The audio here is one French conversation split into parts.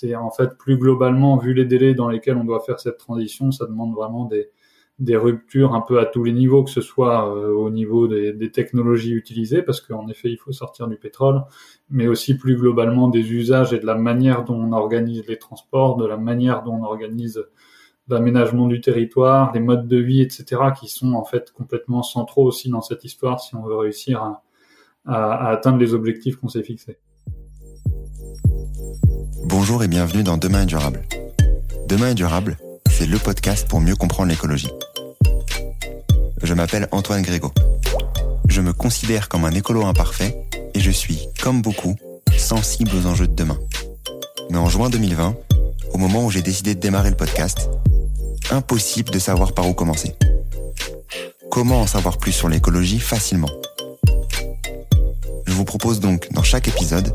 c'est en fait plus globalement, vu les délais dans lesquels on doit faire cette transition, ça demande vraiment des, ruptures un peu à tous les niveaux, que ce soit euh, au niveau des, technologies utilisées, parce qu'en effet, il faut sortir du pétrole, mais aussi plus globalement des usages et de la manière dont on organise les transports, de la manière dont on organise l'aménagement du territoire, les modes de vie, etc., qui sont en fait complètement centraux aussi dans cette histoire si on veut réussir à atteindre les objectifs qu'on s'est fixés. Bonjour et bienvenue dans Demain est durable. Demain est durable, c'est le podcast pour mieux comprendre l'écologie. Je m'appelle Antoine Grégo. Je me considère comme un écolo imparfait et je suis, comme beaucoup, sensible aux enjeux de demain. Mais en juin 2020, au moment où j'ai décidé de démarrer le podcast, impossible de savoir par où commencer. Comment en savoir plus sur l'écologie facilement? Je vous propose donc dans chaque épisode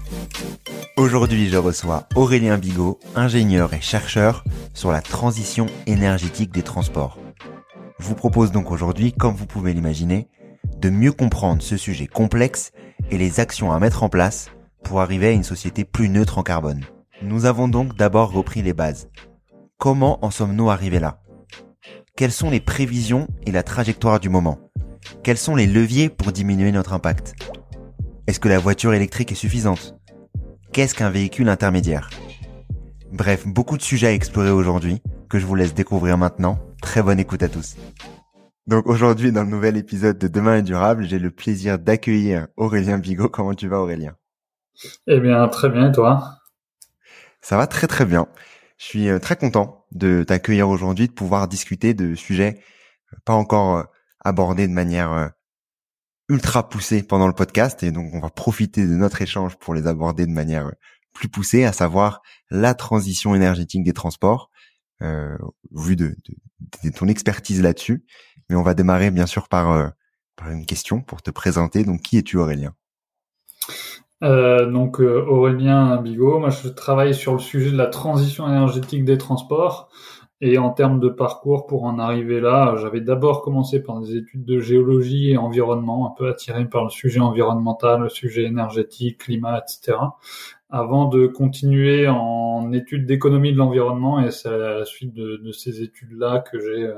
Aujourd'hui, je reçois Aurélien Bigot, ingénieur et chercheur sur la transition énergétique des transports. Je vous propose donc aujourd'hui, comme vous pouvez l'imaginer, de mieux comprendre ce sujet complexe et les actions à mettre en place pour arriver à une société plus neutre en carbone. Nous avons donc d'abord repris les bases. Comment en sommes-nous arrivés là? Quelles sont les prévisions et la trajectoire du moment? Quels sont les leviers pour diminuer notre impact? Est-ce que la voiture électrique est suffisante? Qu'est-ce qu'un véhicule intermédiaire? Bref, beaucoup de sujets à explorer aujourd'hui que je vous laisse découvrir maintenant. Très bonne écoute à tous. Donc aujourd'hui, dans le nouvel épisode de Demain est durable, j'ai le plaisir d'accueillir Aurélien Bigot. Comment tu vas Aurélien? Eh bien, très bien, et toi? Ça va très très bien. Je suis euh, très content de t'accueillir aujourd'hui, de pouvoir discuter de sujets euh, pas encore euh, abordés de manière ultra poussée pendant le podcast et donc on va profiter de notre échange pour les aborder de manière plus poussée, à savoir la transition énergétique des transports, euh, vu de, ton expertise là-dessus. Mais on va démarrer bien sûr par, euh, une question pour te présenter. Donc qui es-tu Aurélien? Euh, donc euh, Aurélien Bigot, moi je travaille sur le sujet de la transition énergétique des transports. Et en termes de parcours, pour en arriver là, j'avais d'abord commencé par des études de géologie et environnement, un peu attiré par le sujet environnemental, le sujet énergétique, climat, etc. Avant de continuer en études d'économie de l'environnement, et c'est à la suite de, ces études-là que j'ai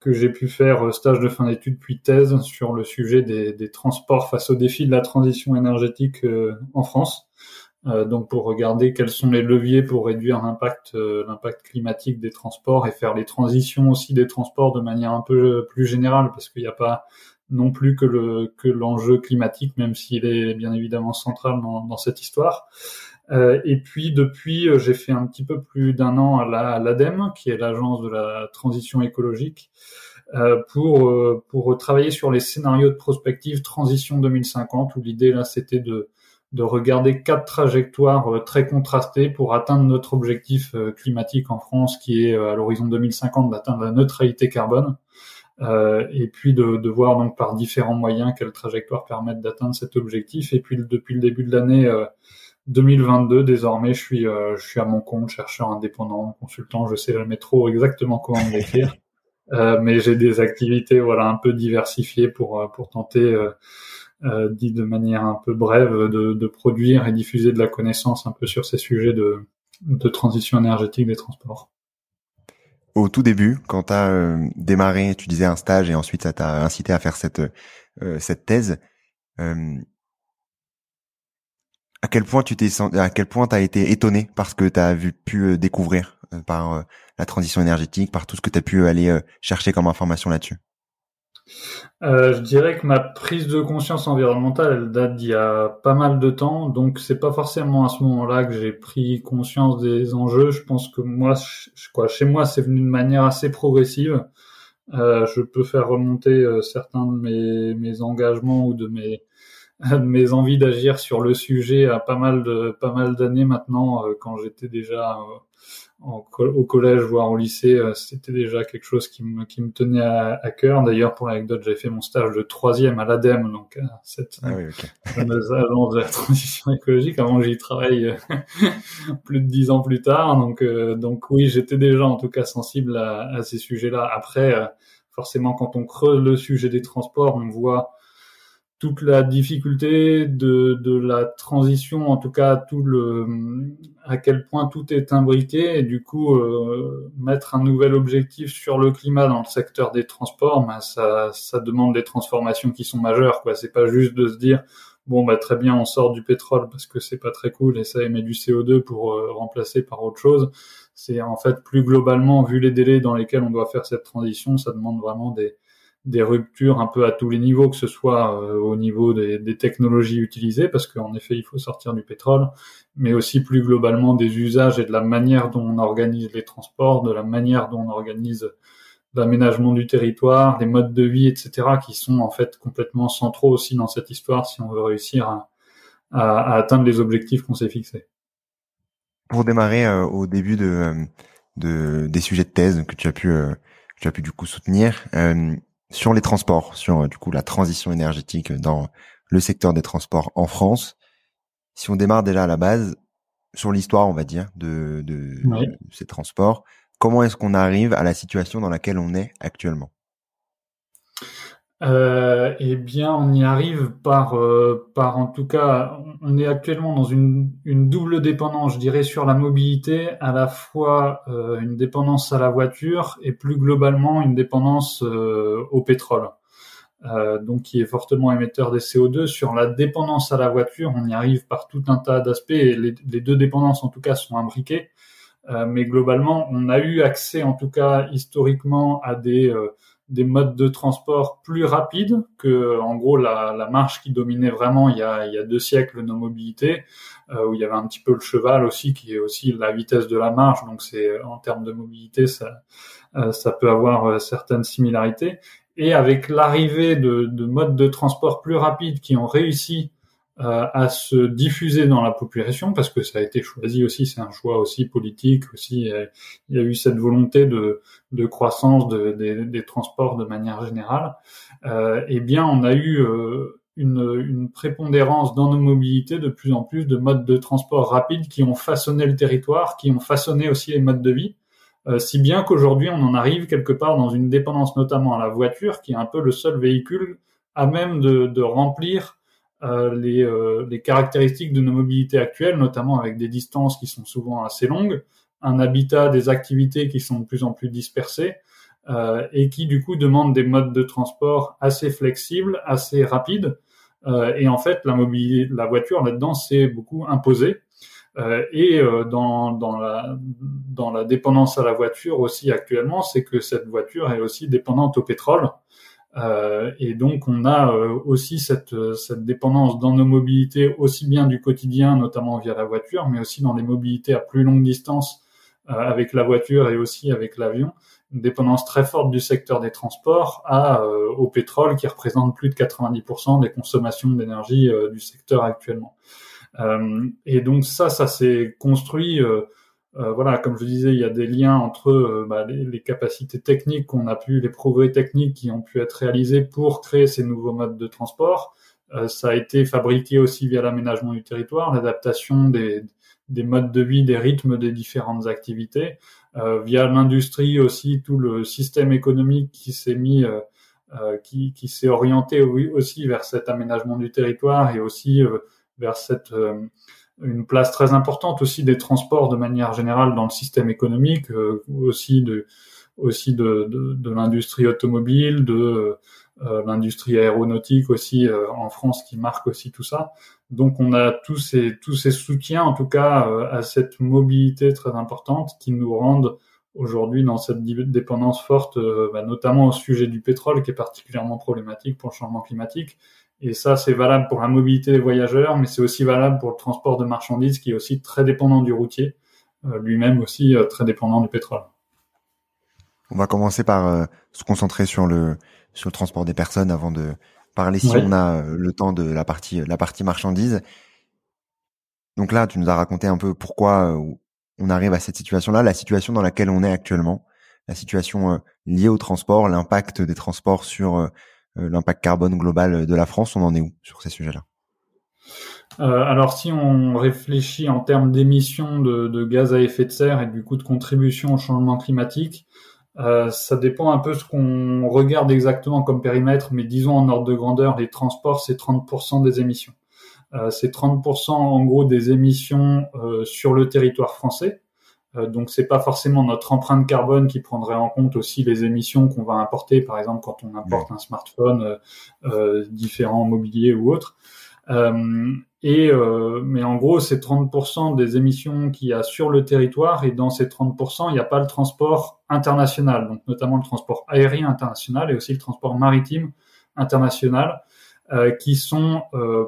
que j'ai pu faire stage de fin d'études puis thèse sur le sujet des, des, transports face aux défis de la transition énergétique euh, en France. Euh, donc pour regarder quels sont les leviers pour réduire l'impact euh, l'impact climatique des transports et faire les transitions aussi des transports de manière un peu plus générale parce qu'il n'y a pas non plus que le que l'enjeu climatique même s'il est bien évidemment central dans, dans cette histoire. Euh, et puis depuis, j'ai fait un petit peu plus d'un an à l'ADEME, qui est l'agence de la transition écologique, pour pour travailler sur les scénarios de prospective transition 2050, où l'idée là c'était de de regarder quatre trajectoires euh, très contrastées pour atteindre notre objectif euh, climatique en France, qui est euh, à l'horizon 2050 d'atteindre la neutralité carbone. Euh, et puis de, de, voir donc par différents moyens quelles trajectoires permettent d'atteindre cet objectif. Et puis depuis le début de l'année 2022, désormais, je suis je suis à mon compte, chercheur indépendant, consultant. Je sais jamais trop exactement comment me décrire, mais j'ai des activités voilà un peu diversifiées pour pour tenter euh, dit de manière un peu brève, de, de, produire et diffuser de la connaissance un peu sur ces sujets de, de transition énergétique des transports. Au tout début, quand tu as euh, démarré, tu disais un stage et ensuite ça t'a incité à faire cette euh, cette thèse. Euh, à quel point tu t'es à quel point t'as été étonné parce que t'as vu pu découvrir par la transition énergétique, par tout ce que tu as pu aller chercher comme information là-dessus? Euh, je dirais que ma prise de conscience environnementale, elle date d'il y a pas mal de temps, donc c'est pas forcément à ce moment-là que j'ai pris conscience des enjeux. Je pense que moi, je, quoi, chez moi, c'est venu de manière assez progressive. Euh, je peux faire remonter euh, certains de mes, engagements ou de mes de mes envies d'agir sur le sujet à pas mal de pas mal d'années maintenant, euh, quand j'étais déjà au collège voire au lycée, euh, c'était déjà quelque chose qui me, qui me tenait à, à cœur. D'ailleurs, pour l'anecdote, j'ai fait mon stage de troisième à l'ADEME, donc à cette ah oui, okay. agence de la transition écologique, avant que j'y travaille euh, plus de dix ans plus tard. Donc, euh, donc oui, j'étais déjà en tout cas sensible à, à ces sujets-là. Après, forcément, quand on creuse le sujet des transports, on voit toute la difficulté de, la transition, en tout cas tout le à quel point tout est imbriqué et du coup euh, mettre un nouvel objectif sur le climat dans le secteur des transports, ben, ça, demande des transformations qui sont majeures. C'est pas juste de se dire bon bah très bien on sort du pétrole parce que c'est pas très cool et ça émet du CO2 pour euh, remplacer par autre chose. C'est en fait plus globalement vu les délais dans lesquels on doit faire cette transition, ça demande vraiment des des ruptures un peu à tous les niveaux, que ce soit euh, au niveau des, des, technologies utilisées, parce qu'en effet, il faut sortir du pétrole, mais aussi plus globalement des usages et de la manière dont on organise les transports, de la manière dont on organise l'aménagement du territoire, les modes de vie, etc., qui sont en fait complètement centraux aussi dans cette histoire si on veut réussir à, à, atteindre les objectifs qu'on s'est fixés. Pour démarrer euh, au début de, euh, de, des sujets de thèse que tu as pu, que tu as pu du coup soutenir, sur les transports, sur euh, du coup la transition énergétique dans le secteur des transports en France. Si on démarre déjà à la base sur l'histoire, on va dire, de, de, ces transports, comment est-ce qu'on arrive à la situation dans laquelle on est actuellement? Euh, eh bien, on y arrive par, euh, par en tout cas, on est actuellement dans une, une double dépendance, je dirais, sur la mobilité, à la fois euh, une dépendance à la voiture et plus globalement une dépendance euh, au pétrole, donc qui est fortement émetteur des CO2. Sur la dépendance à la voiture, on y arrive par tout un tas d'aspects. Les, les, deux dépendances, en tout cas, sont imbriquées, mais globalement, on a eu accès, en tout cas historiquement, à des des modes de transport plus rapides que, en gros, la, la marche qui dominait vraiment il y a, il y a deux siècles nos mobilités, euh, où il y avait un petit peu le cheval aussi, qui est aussi la vitesse de la marche. Donc, c'est en termes de mobilité, ça, euh, ça peut avoir euh, certaines similarités. Et avec l'arrivée de, de modes de transport plus rapides qui ont réussi à se diffuser dans la population parce que ça a été choisi aussi, c'est un choix aussi politique aussi. Il y a eu cette volonté de, de croissance de, des transports de manière générale. Euh, eh bien, on a eu euh, une, une, prépondérance dans nos mobilités de plus en plus de modes de transport rapides qui ont façonné le territoire, qui ont façonné aussi les modes de vie. Euh, si bien qu'aujourd'hui on en arrive quelque part dans une dépendance notamment à la voiture, qui est un peu le seul véhicule à même de, de remplir euh, les, euh, les, caractéristiques de nos mobilités actuelles, notamment avec des distances qui sont souvent assez longues, un habitat, des activités qui sont de plus en plus dispersées euh, et qui du coup demandent des modes de transport assez flexibles, assez rapides. Euh, et en fait, la mobilité, la voiture là-dedans, c'est beaucoup imposé. Euh, et dans, dans, la, dans la dépendance à la voiture aussi actuellement, c'est que cette voiture est aussi dépendante au pétrole. Euh, et donc on a euh, aussi cette, cette dépendance dans nos mobilités, aussi bien du quotidien, notamment via la voiture, mais aussi dans les mobilités à plus longue distance euh, avec la voiture et aussi avec l'avion, une dépendance très forte du secteur des transports à, au pétrole qui représente plus de 90% des consommations d'énergie du secteur actuellement. et donc ça, ça s'est construit euh, voilà, comme je disais, il y a des liens entre euh, bah, les, les, capacités techniques qu'on a pu, les progrès techniques qui ont pu être réalisés pour créer ces nouveaux modes de transport. Euh, ça a été fabriqué aussi via l'aménagement du territoire, l'adaptation des, des, modes de vie, des rythmes des différentes activités, via l'industrie aussi, tout le système économique qui s'est mis, qui, qui s'est orienté aussi vers cet aménagement du territoire et aussi vers cette une place très importante aussi des transports de manière générale dans le système économique, euh, aussi de aussi de, de, de l'industrie automobile, de l'industrie aéronautique aussi en France qui marque aussi tout ça. Donc on a tous ces tous ces soutiens en tout cas à cette mobilité très importante qui nous rendent aujourd'hui dans cette dépendance forte, bah, notamment au sujet du pétrole qui est particulièrement problématique pour le changement climatique. Et ça, c'est valable pour la mobilité des voyageurs, mais c'est aussi valable pour le transport de marchandises qui est aussi très dépendant du routier, euh, lui-même aussi euh, très dépendant du pétrole. On va commencer par euh, se concentrer sur le sur le transport des personnes avant de parler si on a le temps de la partie la partie marchandise. Donc là, tu nous as raconté un peu pourquoi on arrive à cette situation-là, la situation dans laquelle on est actuellement, la situation liée au transport, l'impact des transports sur l'impact carbone global de la France, on en est où sur ces sujets-là? Euh, alors si on réfléchit en termes d'émissions de, gaz à effet de serre et du coup de contribution au changement climatique, euh, ça dépend un peu ce qu'on regarde exactement comme périmètre, mais disons en ordre de grandeur, les transports, c'est 30% des émissions. c'est 30% en gros des émissions sur le territoire français. Euh, donc c'est pas forcément notre empreinte carbone qui prendrait en compte aussi les émissions qu'on va importer, par exemple quand on importe un smartphone, euh, euh différents mobiliers ou autres. Euh, et mais en gros, c'est 30% des émissions qu'il y a sur le territoire, et dans ces 30%, il n'y a pas le transport international, donc notamment le transport aérien international et aussi le transport maritime international. Qui sont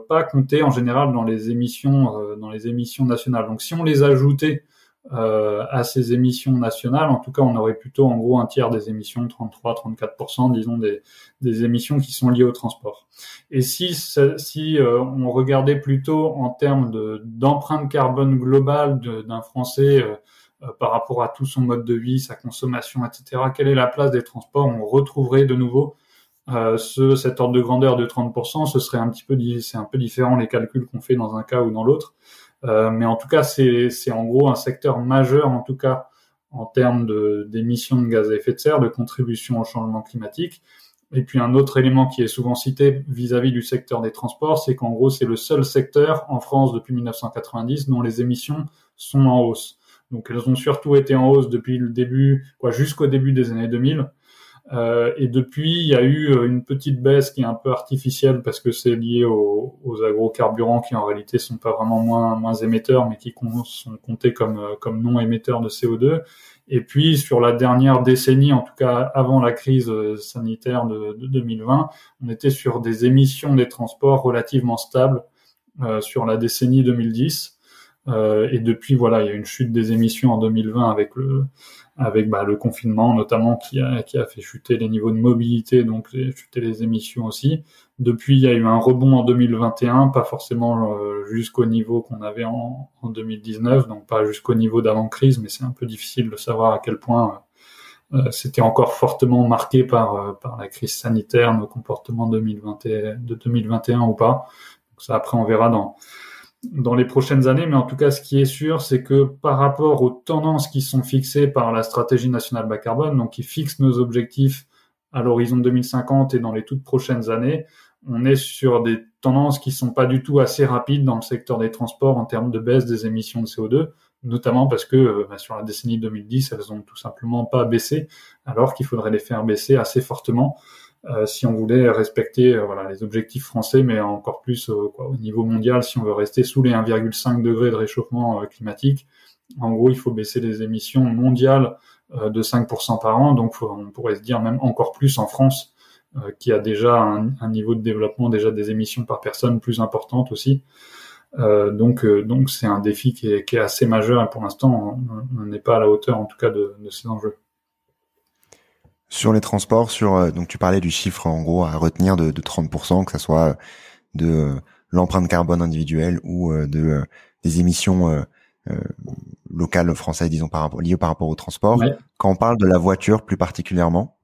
pas comptés en général dans les émissions dans les émissions nationales. Donc si on les ajoutait à ces émissions nationales. En tout cas, on aurait plutôt en gros un tiers des émissions, 33-34%, disons, des, des, émissions qui sont liées au transport. Et si, si euh, on regardait plutôt en termes d'empreinte carbone globale d'un Français euh, par rapport à tout son mode de vie, sa consommation, etc., quelle est la place des transports? On retrouverait de nouveau ce, cet ordre de grandeur de 30%. Ce serait un petit peu, c'est un peu différent les calculs qu'on fait dans un cas ou dans l'autre. Euh, mais en tout cas, c'est en gros un secteur majeur, en tout cas en termes d'émissions de, gaz à effet de serre, de contribution au changement climatique. Et puis un autre élément qui est souvent cité vis-à-vis du secteur des transports, c'est qu'en gros, c'est le seul secteur en France depuis 1990 dont les émissions sont en hausse. Donc elles ont surtout été en hausse depuis le début, quoi, jusqu'au début des années 2000. Euh, et depuis, il y a eu euh, une petite baisse qui est un peu artificielle parce que c'est lié aux, agrocarburants qui en réalité sont pas vraiment moins, émetteurs, mais qui sont comptés comme, euh, non émetteurs de CO2. Et puis sur la dernière décennie, en tout cas avant la crise sanitaire de, de 2020, on était sur des émissions des transports relativement stables sur la décennie 2010. Euh, et depuis, voilà, il y a une chute des émissions en 2020 avec le avec bah, le confinement notamment qui a, qui a fait chuter les niveaux de mobilité, donc chuter les émissions aussi. Depuis, il y a eu un rebond en 2021, pas forcément euh, jusqu'au niveau qu'on avait en, en, 2019, donc pas jusqu'au niveau d'avant-crise, mais c'est un peu difficile de savoir à quel point euh, euh c'était encore fortement marqué par, par la crise sanitaire, nos comportements 2020 de 2021 ou pas. Ça, après, on verra dans dans les prochaines années, mais en tout cas, ce qui est sûr, c'est que par rapport aux tendances qui sont fixées par la stratégie nationale bas carbone, donc qui fixe nos objectifs à l'horizon 2050 et dans les toutes prochaines années, on est sur des tendances qui sont pas du tout assez rapides dans le secteur des transports en termes de baisse des émissions de CO2, notamment parce que euh, bah, sur la décennie 2010, elles ont tout simplement pas baissé, alors qu'il faudrait les faire baisser assez fortement. Euh, si on voulait respecter euh, voilà, les objectifs français, mais encore plus euh, quoi, au niveau mondial, si on veut rester sous les 1,5 degrés de réchauffement climatique, en gros, il faut baisser les émissions mondiales de 5% par an. Donc, on pourrait se dire même encore plus en France, qui a déjà un, un, niveau de développement, déjà des émissions par personne plus importantes aussi. Euh, donc, donc c'est un défi qui est, qui est, assez majeur et pour l'instant, on n'est pas à la hauteur, en tout cas, de, de ces enjeux. Sur les transports, sur euh, donc tu parlais du chiffre en gros à retenir de, de 30%, que ça soit de euh, l'empreinte carbone individuelle ou euh, de des émissions locales françaises, disons par rapport liées par rapport au transport. Quand on parle de la voiture plus particulièrement,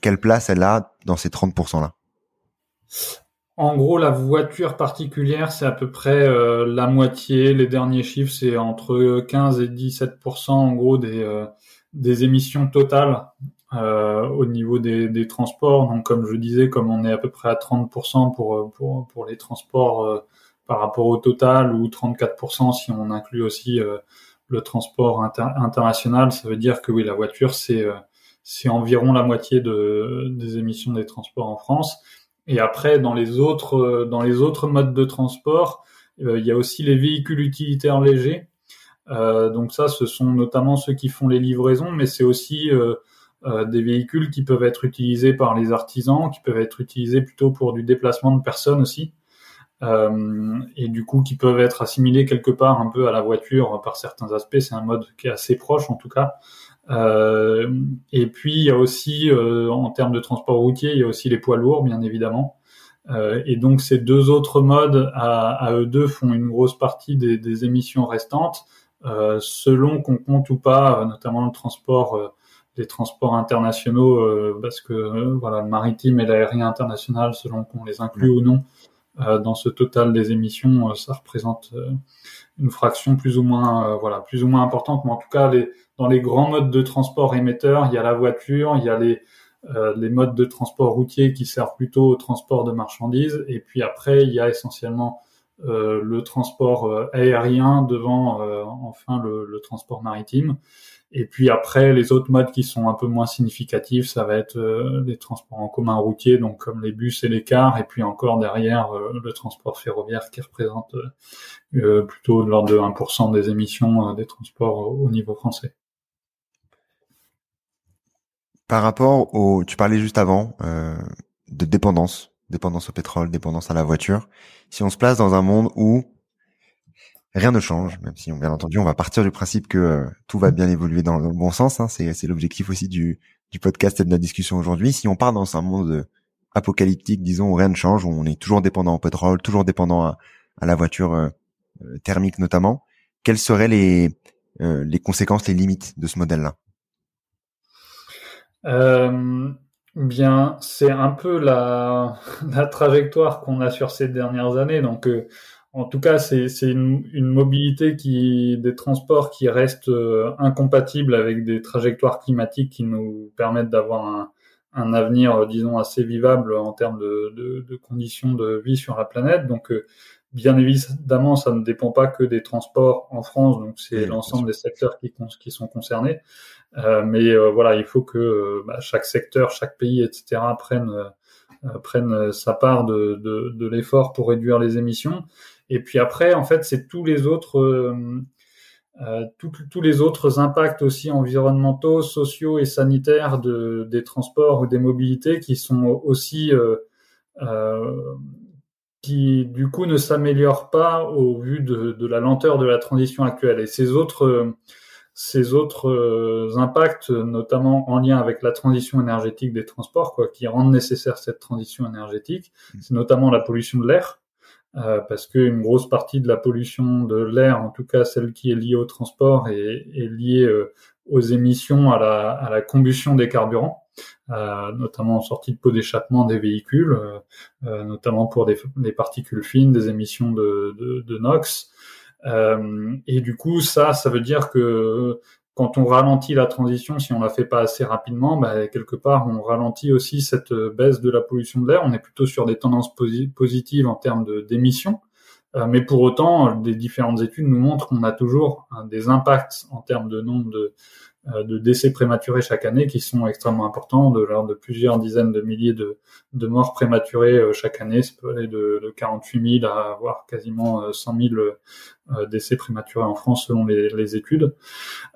quelle place elle a dans ces 30% là en gros, la voiture particulière, c'est à peu près la moitié. Les derniers chiffres, c'est entre 15 et 17% en gros des des émissions totales euh, au niveau des, des, transports. Donc, comme je disais, comme on est à peu près à 30% pour, pour, pour les transports euh, par rapport au total, ou 34% si on inclut aussi euh, le transport international, ça veut dire que oui, la voiture, c'est c'est environ la moitié de, des émissions des transports en France. Et après, dans les autres, dans les autres modes de transport, il y a aussi les véhicules utilitaires légers. donc ça, ce sont notamment ceux qui font les livraisons, mais c'est aussi euh, des véhicules qui peuvent être utilisés par les artisans, qui peuvent être utilisés plutôt pour du déplacement de personnes aussi, euh, et du coup qui peuvent être assimilés quelque part un peu à la voiture par certains aspects. C'est un mode qui est assez proche en tout cas. Euh, et puis il y a aussi en termes de transport routier, il y a aussi les poids lourds bien évidemment. Et donc ces deux autres modes à, à, eux deux font une grosse partie des, des émissions restantes, selon qu'on compte ou pas, notamment le transport les transports internationaux, euh, parce que euh, voilà, le maritime et l'aérien international, selon qu'on les inclut ou non euh, dans ce total des émissions, ça représente une fraction plus ou moins, voilà, plus ou moins importante. Mais en tout cas, les, dans les grands modes de transport émetteurs, il y a la voiture, il y a les les modes de transport routier qui servent plutôt au transport de marchandises, et puis après, il y a essentiellement le transport aérien devant enfin le, le, transport maritime. Et puis après, les autres modes qui sont un peu moins significatifs, ça va être euh, les transports en commun routier, donc comme les bus et les cars, et puis encore derrière euh, le transport ferroviaire qui représente euh, plutôt de l'ordre de 1% des émissions des transports au niveau français. Par rapport au, tu parlais juste avant de dépendance, dépendance au pétrole, dépendance à la voiture. Si on se place dans un monde où rien ne change, même si, bien entendu, on va partir du principe que euh, tout va bien évoluer dans, le bon sens. Hein, c'est l'objectif aussi du, du podcast et de la discussion aujourd'hui. Si on part dans un monde euh, apocalyptique, disons, où rien ne change, où on est toujours dépendant au pétrole, toujours dépendant à, la voiture euh, thermique notamment, quelles seraient les, les conséquences, les limites de ce modèle-là? Bien, c'est un peu la, la trajectoire qu'on a sur ces dernières années. Donc, en tout cas, c'est une, une, mobilité qui, des transports qui restent euh, incompatibles avec des trajectoires climatiques qui nous permettent d'avoir un, un, avenir, euh, disons, assez vivable en termes de, de, de, conditions de vie sur la planète. Donc, euh, bien évidemment, ça ne dépend pas que des transports en France, donc c'est l'ensemble des secteurs qui, qui sont concernés. Euh, mais voilà, il faut que bah, chaque secteur, chaque pays, etc., prenne, prenne sa part de, de, de l'effort pour réduire les émissions. Et puis après, en fait, c'est tous les autres, euh, euh tous les autres impacts aussi environnementaux, sociaux et sanitaires de, des transports ou des mobilités qui sont aussi euh, qui du coup ne s'améliorent pas au vu de, de, la lenteur de la transition actuelle. Et ces autres ces autres impacts, notamment en lien avec la transition énergétique des transports, quoi, qui rendent nécessaire cette transition énergétique, mmh. c'est notamment la pollution de l'air. Euh, parce qu'une grosse partie de la pollution de l'air, en tout cas celle qui est liée au transport, est, est liée euh, aux émissions à la, à la, combustion des carburants, euh, notamment en sortie de pot d'échappement des véhicules, euh, notamment pour des, des, particules fines, des émissions de, de, de NOx. et du coup, ça, ça veut dire que quand on ralentit la transition, si on la fait pas assez rapidement, bah, quelque part, on ralentit aussi cette euh, baisse de la pollution de l'air. On est plutôt sur des tendances positives en termes d'émissions. Euh, mais pour autant, des différentes études nous montrent qu'on a toujours hein, des impacts en termes de nombre de, de décès prématurés chaque année qui sont extrêmement importants, de l'ordre de plusieurs dizaines de milliers de, de morts prématurées euh, chaque année. Ça peut aller de, de 48 000 à avoir quasiment 100 euh, 000 décès prématurés en France selon les, les études.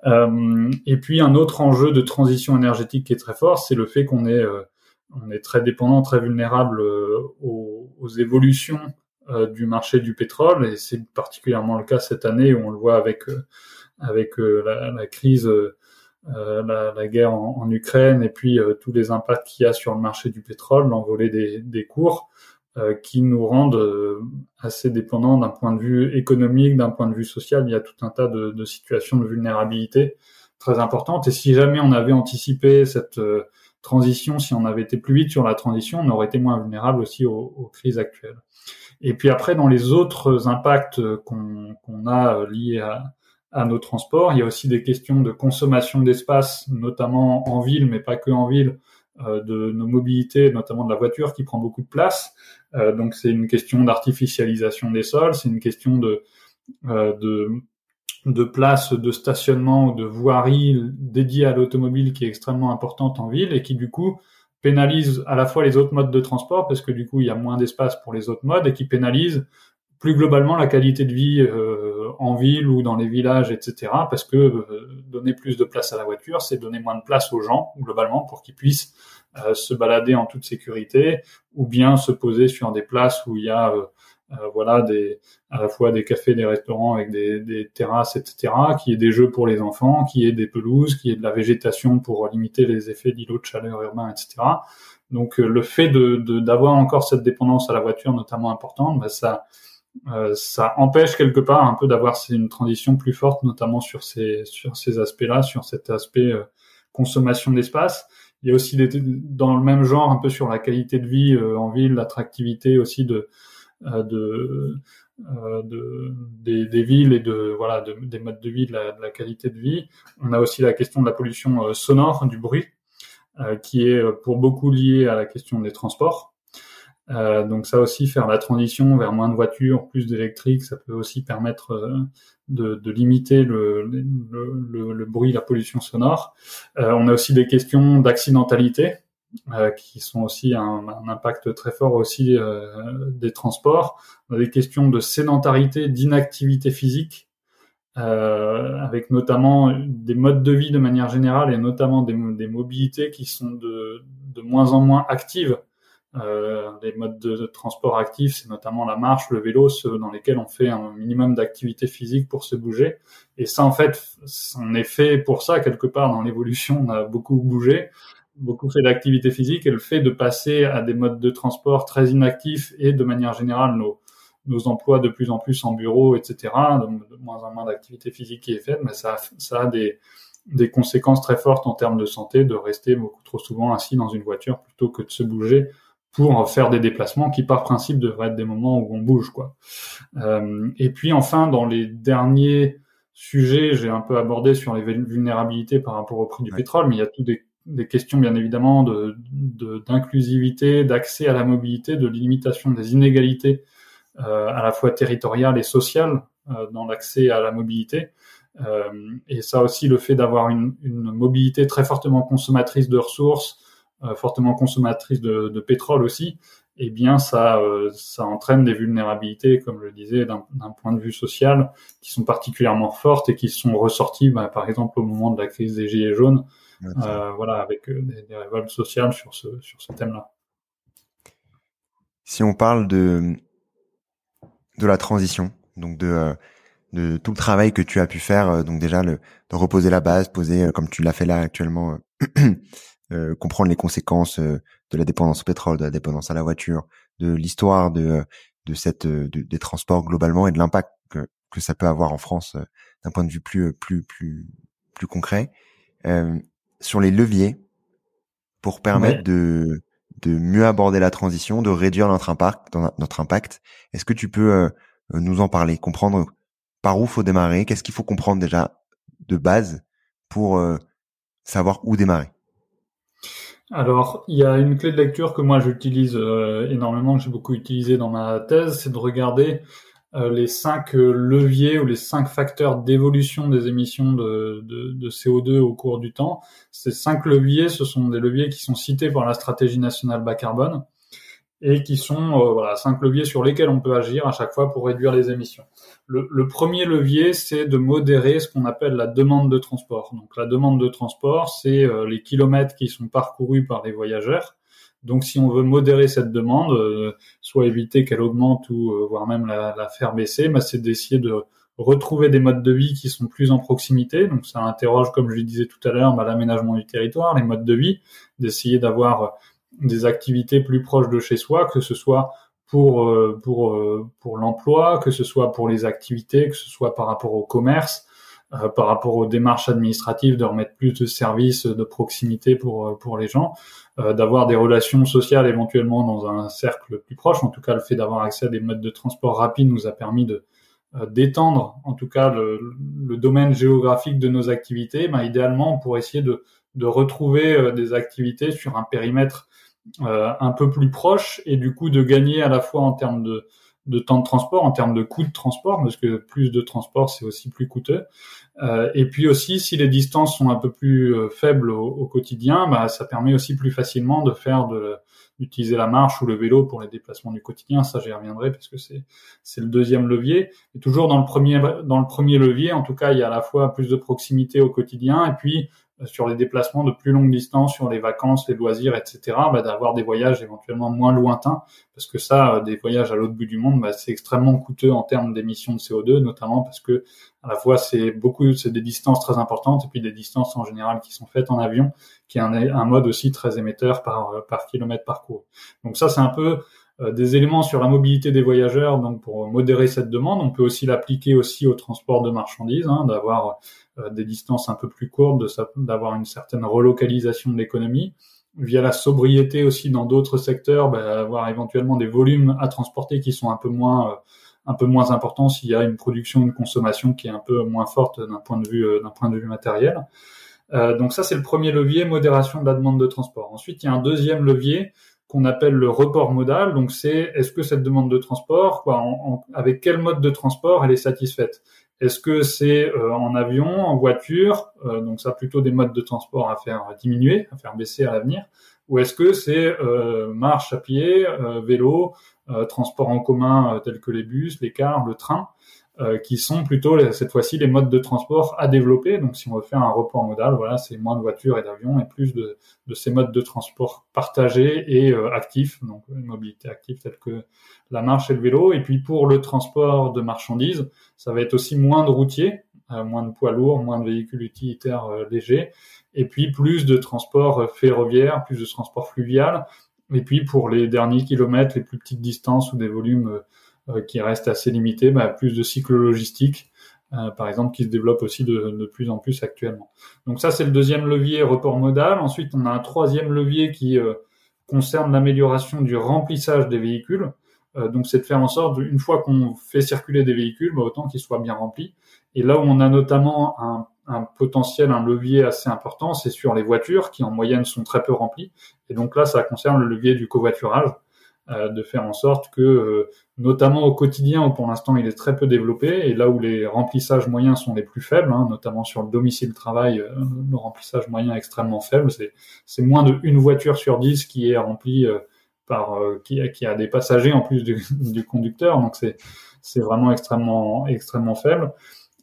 et puis un autre enjeu de transition énergétique qui est très fort, c'est le fait qu'on est, on est très dépendant, très vulnérable aux, aux évolutions du marché du pétrole, et c'est particulièrement le cas cette année où on le voit avec avec la, la, crise euh, la, la, guerre en, en, Ukraine et puis euh, tous les impacts qu'il y a sur le marché du pétrole, l'envolée des, des, cours, euh, qui nous rendent assez dépendants d'un point de vue économique, d'un point de vue social. Il y a tout un tas de, de, situations de vulnérabilité très importantes. Et si jamais on avait anticipé cette transition, si on avait été plus vite sur la transition, on aurait été moins vulnérable aussi aux, aux crises actuelles. Et puis après, dans les autres impacts qu'on qu'on a liés à, à nos transports. Il y a aussi des questions de consommation d'espace, notamment en ville, mais pas que en ville, euh, de nos mobilités, notamment de la voiture qui prend beaucoup de place. Euh, donc c'est une question d'artificialisation des sols, c'est une question de, euh, de de place de stationnement ou de voirie dédiée à l'automobile qui est extrêmement importante en ville et qui du coup pénalise à la fois les autres modes de transport parce que du coup il y a moins d'espace pour les autres modes et qui pénalise plus globalement la qualité de vie euh, en ville ou dans les villages, etc. Parce que euh, donner plus de place à la voiture, c'est donner moins de place aux gens globalement pour qu'ils puissent euh, se balader en toute sécurité ou bien se poser sur des places où il y a voilà des à la fois des cafés, des restaurants avec des, des terrasses, etc. Qui est des jeux pour les enfants, qui est des pelouses, qui est de la végétation pour limiter les effets d'îlots de chaleur urbains, etc. Donc le fait de d'avoir encore cette dépendance à la voiture, notamment importante, bah, ça euh, ça empêche quelque part un peu d'avoir une transition plus forte, notamment sur ces sur ces aspects-là, sur cet aspect euh, consommation d'espace. Il y a aussi des, dans le même genre un peu sur la qualité de vie euh, en ville, l'attractivité aussi de de, de des, des, villes et de voilà de, des modes de vie, de la, de la, qualité de vie. On a aussi la question de la pollution sonore, du bruit, qui est pour beaucoup lié à la question des transports. Euh, donc ça aussi, faire la transition vers moins de voitures, plus d'électrique, ça peut aussi permettre euh, de, de, limiter le, le, le, bruit, la pollution sonore. Euh, on a aussi des questions d'accidentalité euh, qui sont aussi un, un, impact très fort aussi des transports. On a des questions de sédentarité, d'inactivité physique. avec notamment des modes de vie de manière générale et notamment des, des mobilités qui sont de, de moins en moins actives euh, les modes de, transport actifs, c'est notamment la marche, le vélo, ceux dans lesquels on fait un minimum d'activité physique pour se bouger. Et ça, en fait, on est fait pour ça quelque part dans l'évolution. On a beaucoup bougé, beaucoup fait d'activité physique, et le fait de passer à des modes de transport très inactifs et de manière générale nos nos emplois de plus en plus en bureau, etc., de, moins en moins d'activité physique qui est faite, mais ça, ça a des, des conséquences très fortes en termes de santé de rester beaucoup trop souvent assis dans une voiture plutôt que de se bouger pour faire des déplacements qui par principe devraient être des moments où on bouge quoi. Euh, et puis enfin dans les derniers sujets, j'ai un peu abordé sur les vulnérabilités par rapport au prix du pétrole, mais il y a tout des, des questions bien évidemment de d'inclusivité, d'accès à la mobilité, de limitation des inégalités euh, à la fois territoriales et sociales euh, dans l'accès à la mobilité. Et ça aussi le fait d'avoir une, une mobilité très fortement consommatrice de ressources, fortement consommatrice de, de, pétrole aussi, eh bien ça, euh, ça entraîne des vulnérabilités, comme je le disais, d'un point de vue social, qui sont particulièrement fortes et qui sont ressorties, bah, par exemple, au moment de la crise des gilets jaunes, euh, voilà, avec euh, des, des, révoltes sociales sur ce sur ce thème-là. Si on parle de de la transition, donc de de tout le travail que tu as pu faire, donc déjà le, de reposer la base, poser comme tu l'as fait là actuellement Euh, comprendre les conséquences euh, de la dépendance au pétrole, de la dépendance à la voiture, de l'histoire de de cette euh, des transports globalement et de l'impact que, que ça peut avoir en France d'un point de vue plus plus plus plus concret sur les leviers pour permettre de de mieux aborder la transition, de réduire notre impact, notre impact. Est-ce que tu peux nous en parler, comprendre par où faut démarrer, qu'est-ce qu'il faut comprendre déjà de base pour savoir où démarrer? Alors, il y a une clé de lecture que moi j'utilise euh, énormément, que j'ai beaucoup utilisé dans ma thèse, c'est de regarder euh, les cinq euh, leviers ou les cinq facteurs d'évolution des émissions de, de, de, CO2 au cours du temps. Ces cinq leviers, ce sont des leviers qui sont cités par la stratégie nationale bas carbone et qui sont euh, cinq leviers sur lesquels on peut agir à chaque fois pour réduire les émissions. Le, premier levier, c'est de modérer ce qu'on appelle la demande de transport. Donc la demande de transport, c'est euh, les kilomètres qui sont parcourus par les voyageurs. Donc si on veut modérer cette demande, euh, soit éviter qu'elle augmente ou voire même la, la faire baisser, bah, c'est d'essayer de retrouver des modes de vie qui sont plus en proximité. Donc ça interroge, comme je le disais tout à l'heure, bah, l'aménagement du territoire, les modes de vie, d'essayer d'avoir des activités plus proches de chez soi, que ce soit pour euh, pour euh, pour l'emploi, que ce soit pour les activités, que ce soit par rapport au commerce, euh, par rapport aux démarches administratives, de remettre plus de services de proximité pour pour les gens, d'avoir des relations sociales éventuellement dans un cercle plus proche. En tout cas, le fait d'avoir accès à des modes de transport rapides nous a permis de d'étendre, en tout cas, le, le, domaine géographique de nos activités. Ben, idéalement, pour essayer de de retrouver des activités sur un périmètre un peu plus proche et du coup de gagner à la fois en termes de, de temps de transport, en termes de coût de transport, parce que plus de transport, c'est aussi plus coûteux. Euh, et puis aussi, si les distances sont un peu plus euh, faibles au, quotidien, bah, ça permet aussi plus facilement de faire de d'utiliser la marche ou le vélo pour les déplacements du quotidien. Ça, j'y reviendrai parce que c'est c'est le deuxième levier. Et toujours dans le premier dans le premier levier, en tout cas, il y a à la fois plus de proximité au quotidien et puis euh, sur les déplacements de plus longue distance, sur les vacances, les loisirs, etc., bah, d'avoir des voyages éventuellement moins lointains, parce que ça, euh, des voyages à l'autre bout du monde, bah, c'est extrêmement coûteux en termes d'émissions de CO2, notamment parce que à la fois c'est beaucoup, c'est des distances très importantes, et puis des distances en général qui sont faites en avion, qui est un, un mode aussi très émetteur par euh, par kilomètre parcours. Donc ça, c'est un peu des éléments sur la mobilité des voyageurs, donc pour modérer cette demande, on peut aussi l'appliquer aussi au transport de marchandises, hein, d'avoir euh, des distances un peu plus courtes, d'avoir une certaine relocalisation de l'économie. Via la sobriété aussi dans d'autres secteurs, bah, avoir éventuellement des volumes à transporter qui sont un peu moins euh, un peu moins importants s'il y a une production, une consommation qui est un peu moins forte d'un point de vue euh, d'un point de vue matériel. Euh, donc ça c'est le premier levier, modération de la demande de transport. Ensuite il y a un deuxième levier qu'on appelle le report modal. Donc c'est est-ce que cette demande de transport, quoi, avec quel mode de transport elle est satisfaite? Est-ce que c'est euh, en avion, en voiture, euh, donc ça plutôt des modes de transport à faire diminuer, à faire baisser à l'avenir, ou est-ce que c'est euh, marche à pied, vélo, transport en commun tels que les bus, les cars, le train euh, qui sont plutôt cette fois-ci les modes de transport à développer. Donc si on veut faire un report modal, voilà, c'est moins de voitures et d'avions et plus de, de, ces modes de transport partagés et euh, actifs, donc une mobilité active telle que la marche et le vélo. Et puis pour le transport de marchandises, ça va être aussi moins de routiers, euh, moins de poids lourds, moins de véhicules utilitaires légers, et puis plus de transport ferroviaire, plus de transport fluvial. Et puis pour les derniers kilomètres, les plus petites distances ou des volumes euh, qui reste assez limité, bah, plus de cycles logistiques, euh, par exemple, qui se développent aussi de, plus en plus actuellement. Donc ça, c'est le deuxième levier, report modal. Ensuite, on a un troisième levier qui euh, concerne l'amélioration du remplissage des véhicules. donc c'est de faire en sorte, une fois qu'on fait circuler des véhicules, bah, autant qu'ils soient bien remplis. Et là où on a notamment un potentiel, un levier assez important, c'est sur les voitures qui en moyenne sont très peu remplies. Et donc là, ça concerne le levier du covoiturage. Euh, de faire en sorte que, euh, notamment au quotidien, où pour l'instant il est très peu développé, et là où les remplissages moyens sont les plus faibles, hein, notamment sur le domicile travail, euh, le remplissage moyen est extrêmement faible, c'est moins de une voiture sur dix qui est remplie par qui, qui, a des passagers en plus du, du conducteur, donc c'est c'est vraiment extrêmement extrêmement faible.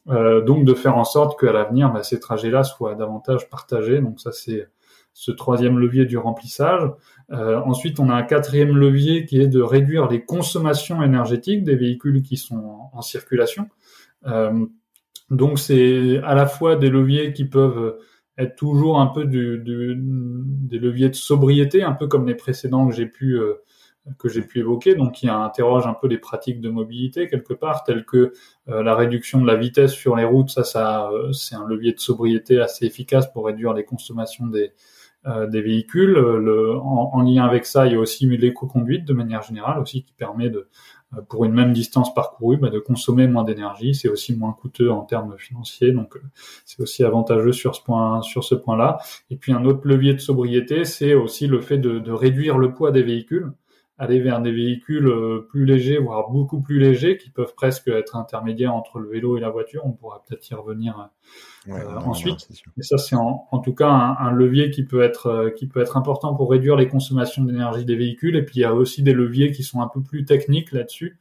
donc de faire en sorte qu'à l'avenir, bah, ces trajets-là soient davantage partagés. Donc ça c'est ce troisième levier du remplissage. Euh, ensuite, on a un quatrième levier qui est de réduire les consommations énergétiques des véhicules qui sont en, circulation. Euh, donc, c'est à la fois des leviers qui peuvent être toujours un peu du, du, des leviers de sobriété, un peu comme les précédents que j'ai pu euh, que j'ai pu évoquer, donc qui interroge un peu les pratiques de mobilité quelque part, telles que euh, la réduction de la vitesse sur les routes, ça, ça c'est un levier de sobriété assez efficace pour réduire les consommations des, euh, des véhicules. Le, en, lien avec ça, il y a aussi l'éco-conduite de manière générale aussi qui permet de, euh, pour une même distance parcourue, bah, de consommer moins d'énergie. C'est aussi moins coûteux en termes financiers, donc euh, c'est aussi avantageux sur ce point sur ce point-là. Et puis un autre levier de sobriété, c'est aussi le fait de réduire le poids des véhicules aller vers des véhicules plus légers, voire beaucoup plus légers, qui peuvent presque être intermédiaires entre le vélo et la voiture. On pourra peut-être y revenir euh, ensuite. Et ça, c'est en, en, tout cas un, levier qui peut être euh, qui peut être important pour réduire les consommations d'énergie des véhicules. Et puis il y a aussi des leviers qui sont un peu plus techniques là-dessus,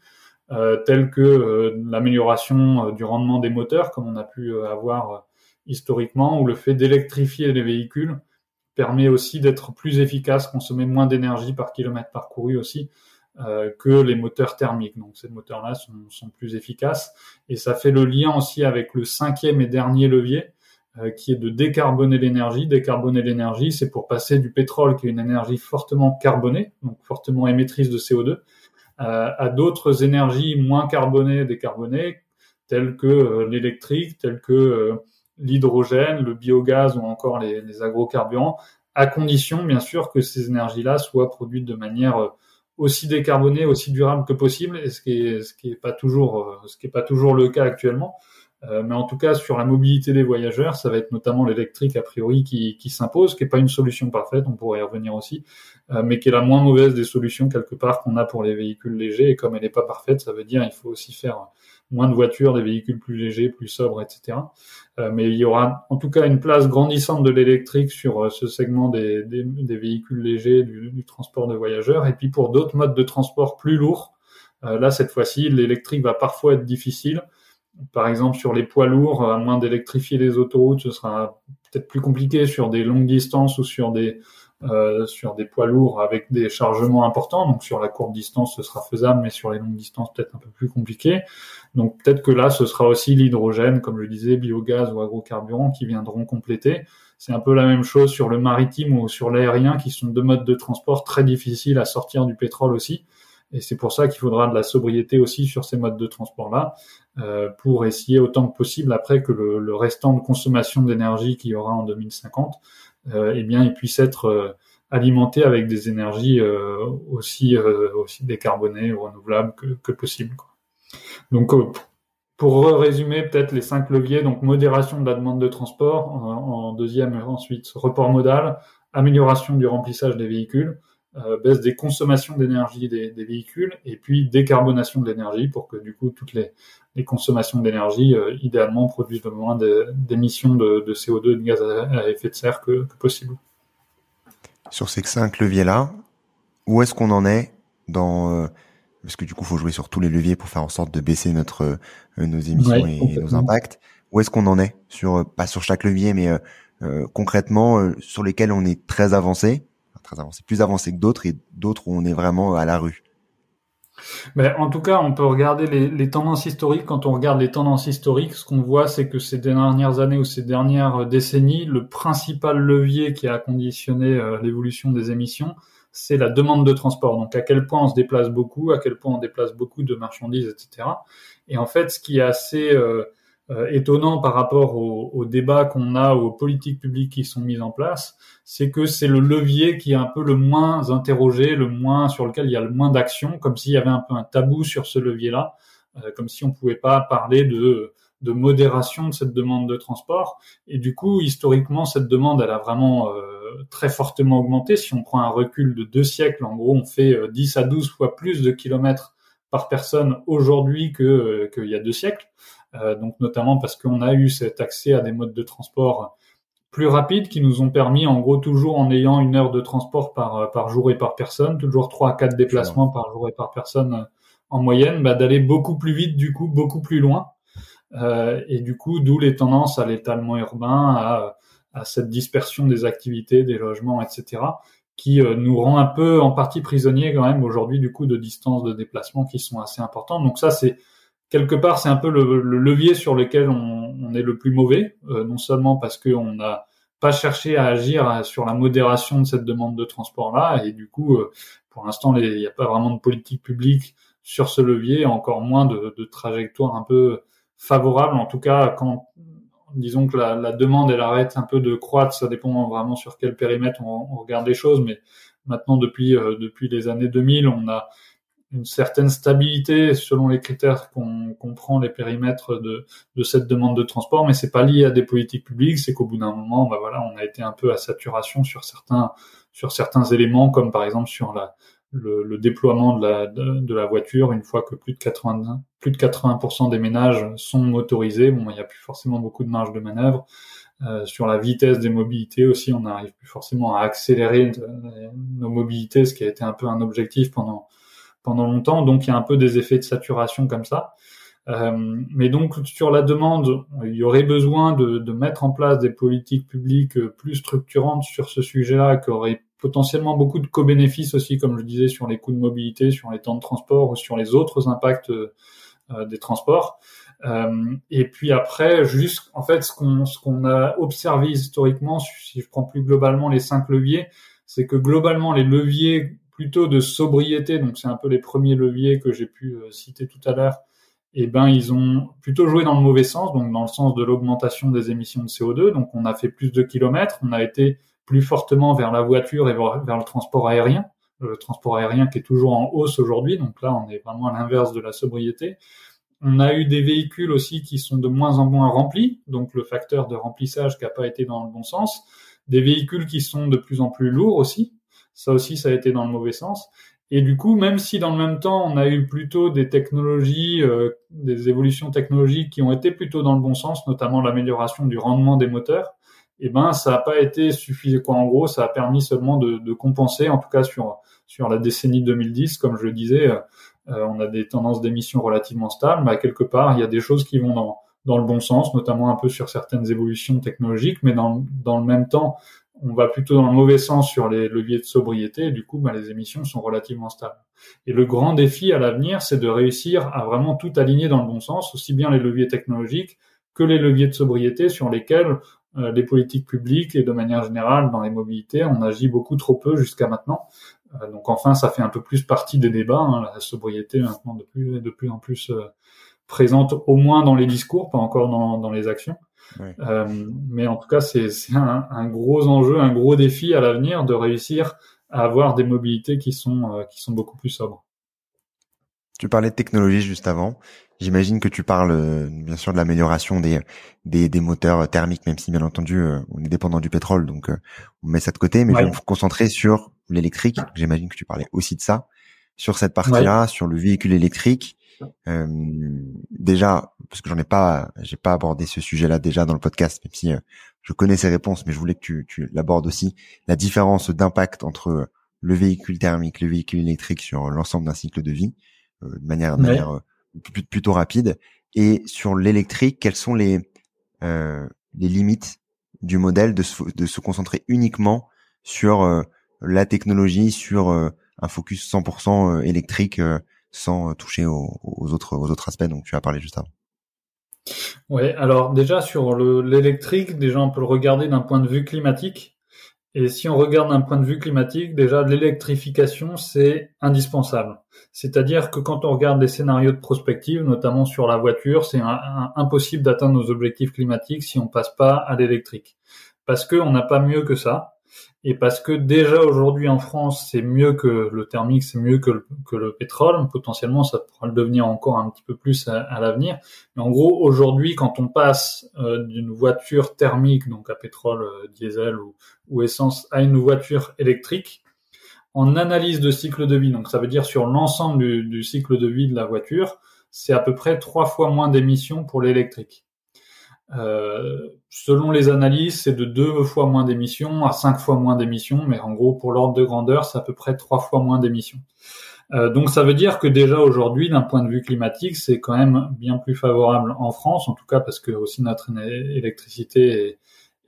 euh, tels que euh, l'amélioration du rendement des moteurs, comme on a pu avoir historiquement, ou le fait d'électrifier les véhicules permet aussi d'être plus efficace, consommer moins d'énergie par kilomètre parcouru aussi. Euh, que les moteurs thermiques. Donc ces moteurs-là sont, sont, plus efficaces et ça fait le lien aussi avec le cinquième et dernier levier euh, qui est de décarboner l'énergie. Décarboner l'énergie, c'est pour passer du pétrole qui est une énergie fortement carbonée, donc fortement émettrice de CO2, euh, à d'autres énergies moins carbonées, décarbonées, telles que l'électrique, telles que l'hydrogène, le biogaz ou encore les, agrocarburants, à condition bien sûr que ces énergies-là soient produites de manière aussi décarboné, aussi durable que possible, et ce qui est, ce qui est pas toujours, euh, ce qui est pas toujours le cas actuellement. mais en tout cas, sur la mobilité des voyageurs, ça va être notamment l'électrique a priori qui, qui s'impose, qui n'est pas une solution parfaite, on pourrait y revenir aussi, mais qui est la moins mauvaise des solutions quelque part qu'on a pour les véhicules légers. Et comme elle n'est pas parfaite, ça veut dire il faut aussi faire moins de voitures, des véhicules plus légers, plus sobres, etc. Euh, mais il y aura en tout cas une place grandissante de l'électrique sur euh, ce segment des, véhicules légers, du, du, transport de voyageurs. Et puis pour d'autres modes de transport plus lourds, euh, là cette fois-ci, l'électrique va parfois être difficile. Par exemple, sur les poids lourds, à moins d'électrifier les autoroutes, ce sera peut-être plus compliqué sur des longues distances ou sur des euh, sur des poids lourds avec des chargements importants. Donc sur la courte distance, ce sera faisable, mais sur les longues distances, peut-être un peu plus compliqué. Donc peut-être que là, ce sera aussi l'hydrogène, comme je disais, biogaz ou agrocarburants qui viendront compléter. C'est un peu la même chose sur le maritime ou sur l'aérien, qui sont deux modes de transport très difficiles à sortir du pétrole aussi. Et c'est pour ça qu'il faudra de la sobriété aussi sur ces modes de transport-là, euh, pour essayer autant que possible après que le, le restant de consommation d'énergie qu'il y aura en 2050 euh, eh bien, ils puissent être euh, alimentés avec des énergies euh, aussi aussi décarbonées ou renouvelables que, possible. Donc pour résumer peut-être les cinq leviers, donc modération de la demande de transport, en, en deuxième ensuite report modal, amélioration du remplissage des véhicules, euh, baisse des consommations d'énergie des, des, véhicules et puis décarbonation de l'énergie pour que du coup toutes les, les consommations d'énergie euh, idéalement produisent le moins d'émissions de, de, CO2 de gaz à, effet de serre que, que possible. Sur ces cinq leviers-là, où est-ce qu'on en est dans euh, parce que du coup, faut jouer sur tous les leviers pour faire en sorte de baisser notre nos émissions et nos impacts. Où est-ce qu'on en est sur pas sur chaque levier, mais concrètement sur lesquels on est très avancé très plus avancé que d'autres et d'autres où on est vraiment à la rue. Mais en tout cas, on peut regarder les, les, tendances historiques. Quand on regarde les tendances historiques, ce qu'on voit, c'est que ces dernières années ou ces dernières décennies, le principal levier qui a conditionné euh, l'évolution des émissions, c'est la demande de transport. Donc, à quel point on se déplace beaucoup, à quel point on déplace beaucoup de marchandises, etc. Et en fait, ce qui est assez euh, euh, étonnant par rapport au, au débat qu'on a, aux politiques publiques qui sont mises en place, c'est que c'est le levier qui est un peu le moins interrogé, le moins sur lequel il y a le moins d'action, comme s'il y avait un peu un tabou sur ce levier-là, euh, comme si on pouvait pas parler de de modération de cette demande de transport. Et du coup, historiquement, cette demande, elle a vraiment euh, très fortement augmenté. Si on prend un recul de deux siècles, en gros, on fait 10 à 12 fois plus de kilomètres par personne aujourd'hui que qu'il y a deux siècles. Euh, donc notamment parce qu'on a eu cet accès à des modes de transport plus rapides qui nous ont permis, en gros, toujours en ayant une heure de transport par, par jour et par personne, toujours trois à quatre déplacements par jour et par personne euh, en moyenne, bah, d'aller beaucoup plus vite, du coup, beaucoup plus loin. Euh, et du coup, d'où les tendances à l'étalement urbain, à, à, cette dispersion des activités, des logements, etc., qui euh, nous rend un peu en partie prisonniers quand même aujourd'hui du coup de distances de déplacement qui sont assez importantes. Donc ça, c'est quelque part, c'est un peu le, levier sur lequel on, est le plus mauvais, euh, non seulement parce qu'on n'a pas cherché à agir sur la modération de cette demande de transport-là, et du coup, euh, pour l'instant, il n'y a pas vraiment de politique publique sur ce levier, encore moins de, trajectoire un peu favorable, en tout cas quand disons que la, demande elle arrête un peu de croître, ça dépend vraiment sur quel périmètre on, regarde les choses, mais maintenant depuis euh, depuis les années 2000, on a une certaine stabilité selon les critères qu'on qu prend les périmètres de, de, cette demande de transport, mais c'est pas lié à des politiques publiques, c'est qu'au bout d'un moment, bah voilà, on a été un peu à saturation sur certains sur certains éléments, comme par exemple sur la le, le déploiement de la de, la voiture une fois que plus de 80 plus de 80% des ménages sont motorisés, bon, il n'y a plus forcément beaucoup de marge de manœuvre. Euh, sur la vitesse des mobilités aussi, on n'arrive plus forcément à accélérer nos mobilités, ce qui a été un peu un objectif pendant pendant longtemps. Donc il y a un peu des effets de saturation comme ça. Euh, mais donc sur la demande, il y aurait besoin de, de mettre en place des politiques publiques plus structurantes sur ce sujet-là, qui auraient potentiellement beaucoup de co-bénéfices aussi, comme je disais, sur les coûts de mobilité, sur les temps de transport ou sur les autres impacts euh, des transports. Euh, et puis après, juste en fait, ce qu'on ce qu'on a observé historiquement, si je prends plus globalement les cinq leviers, c'est que globalement les leviers plutôt de sobriété, donc c'est un peu les premiers leviers que j'ai pu euh, citer tout à l'heure, eh ben ils ont plutôt joué dans le mauvais sens, donc dans le sens de l'augmentation des émissions de CO2. Donc on a fait plus de kilomètres, on a été plus fortement vers la voiture et vers, le transport aérien, le transport aérien qui est toujours en hausse aujourd'hui. Donc là on est vraiment à l'inverse de la sobriété. On a eu des véhicules aussi qui sont de moins en moins remplis, donc le facteur de remplissage qui n'a pas été dans le bon sens. Des véhicules qui sont de plus en plus lourds aussi. Ça aussi, ça a été dans le mauvais sens. Et du coup, même si dans le même temps, on a eu plutôt des technologies, euh, des évolutions technologiques qui ont été plutôt dans le bon sens, notamment l'amélioration du rendement des moteurs, eh ben, ça n'a pas été suffisant. Quoi, en gros, ça a permis seulement de, de, compenser, en tout cas sur sur la décennie 2010, comme je le disais, euh, on a des tendances d'émissions relativement stables, mais quelque part, il y a des choses qui vont dans dans le bon sens, notamment un peu sur certaines évolutions technologiques, mais dans, dans le même temps, on va plutôt dans le mauvais sens sur les leviers de sobriété, du coup, bah, les émissions sont relativement stables. Et le grand défi à l'avenir, c'est de réussir à vraiment tout aligner dans le bon sens, aussi bien les leviers technologiques que les leviers de sobriété sur lesquels euh, les politiques publiques et de manière générale dans les mobilités, on agit beaucoup trop peu jusqu'à maintenant. Euh, donc enfin, ça fait un peu plus partie des débats, hein, la sobriété maintenant de plus, de plus en plus euh, présente au moins dans les discours, pas encore dans les actions. Euh, mais en tout cas, c'est un, un, gros enjeu, un gros défi à l'avenir de réussir à avoir des mobilités qui sont, euh, qui sont beaucoup plus sobres. Tu parlais de technologie juste avant. J'imagine que tu parles euh, bien sûr de l'amélioration des, des, des moteurs thermiques, même si bien entendu on est dépendant du pétrole, donc on met ça de côté. Mais je vais me concentrer sur l'électrique. J'imagine que tu parlais aussi de ça, sur cette partie-là, sur le véhicule électrique. Euh, déjà, parce que j'en ai pas, j'ai pas abordé ce sujet-là déjà dans le podcast, même si euh, je connais ces réponses, mais je voulais que tu, tu l'abordes aussi. La différence d'impact entre le véhicule thermique, le véhicule électrique sur l'ensemble d'un cycle de vie, euh, de manière, de manière plutôt rapide, et sur l'électrique, quelles sont les les limites du modèle de se, de se concentrer uniquement sur la technologie, sur un focus 100% électrique sans euh, toucher aux, autres aux autres aspects dont tu as parlé juste avant. Oui, alors déjà sur l'électrique, déjà on peut le regarder d'un point de vue climatique. Et si on regarde d'un point de vue climatique, déjà l'électrification c'est indispensable. C'est-à-dire que quand on regarde des scénarios de prospective, notamment sur la voiture, c'est impossible d'atteindre nos objectifs climatiques si on passe pas à l'électrique. Parce qu'on n'a pas mieux que ça et parce que déjà aujourd'hui en France, c'est mieux que le thermique, c'est mieux que le, pétrole. Potentiellement, ça pourra le devenir encore un petit peu plus à, l'avenir. Mais en gros, aujourd'hui, quand on passe euh, d'une voiture thermique, donc à pétrole, euh, diesel ou, essence, à une voiture électrique, en analyse de cycle de vie, donc ça veut dire sur l'ensemble du cycle de vie de la voiture, c'est à peu près trois fois moins d'émissions pour l'électrique. Euh, selon les analyses, c'est de deux fois moins d'émissions à cinq fois moins d'émissions, mais en gros, pour l'ordre de grandeur, c'est à peu près trois fois moins d'émissions. Euh, donc ça veut dire que déjà aujourd'hui, d'un point de vue climatique, c'est quand même bien plus favorable en France, en tout cas parce que aussi notre électricité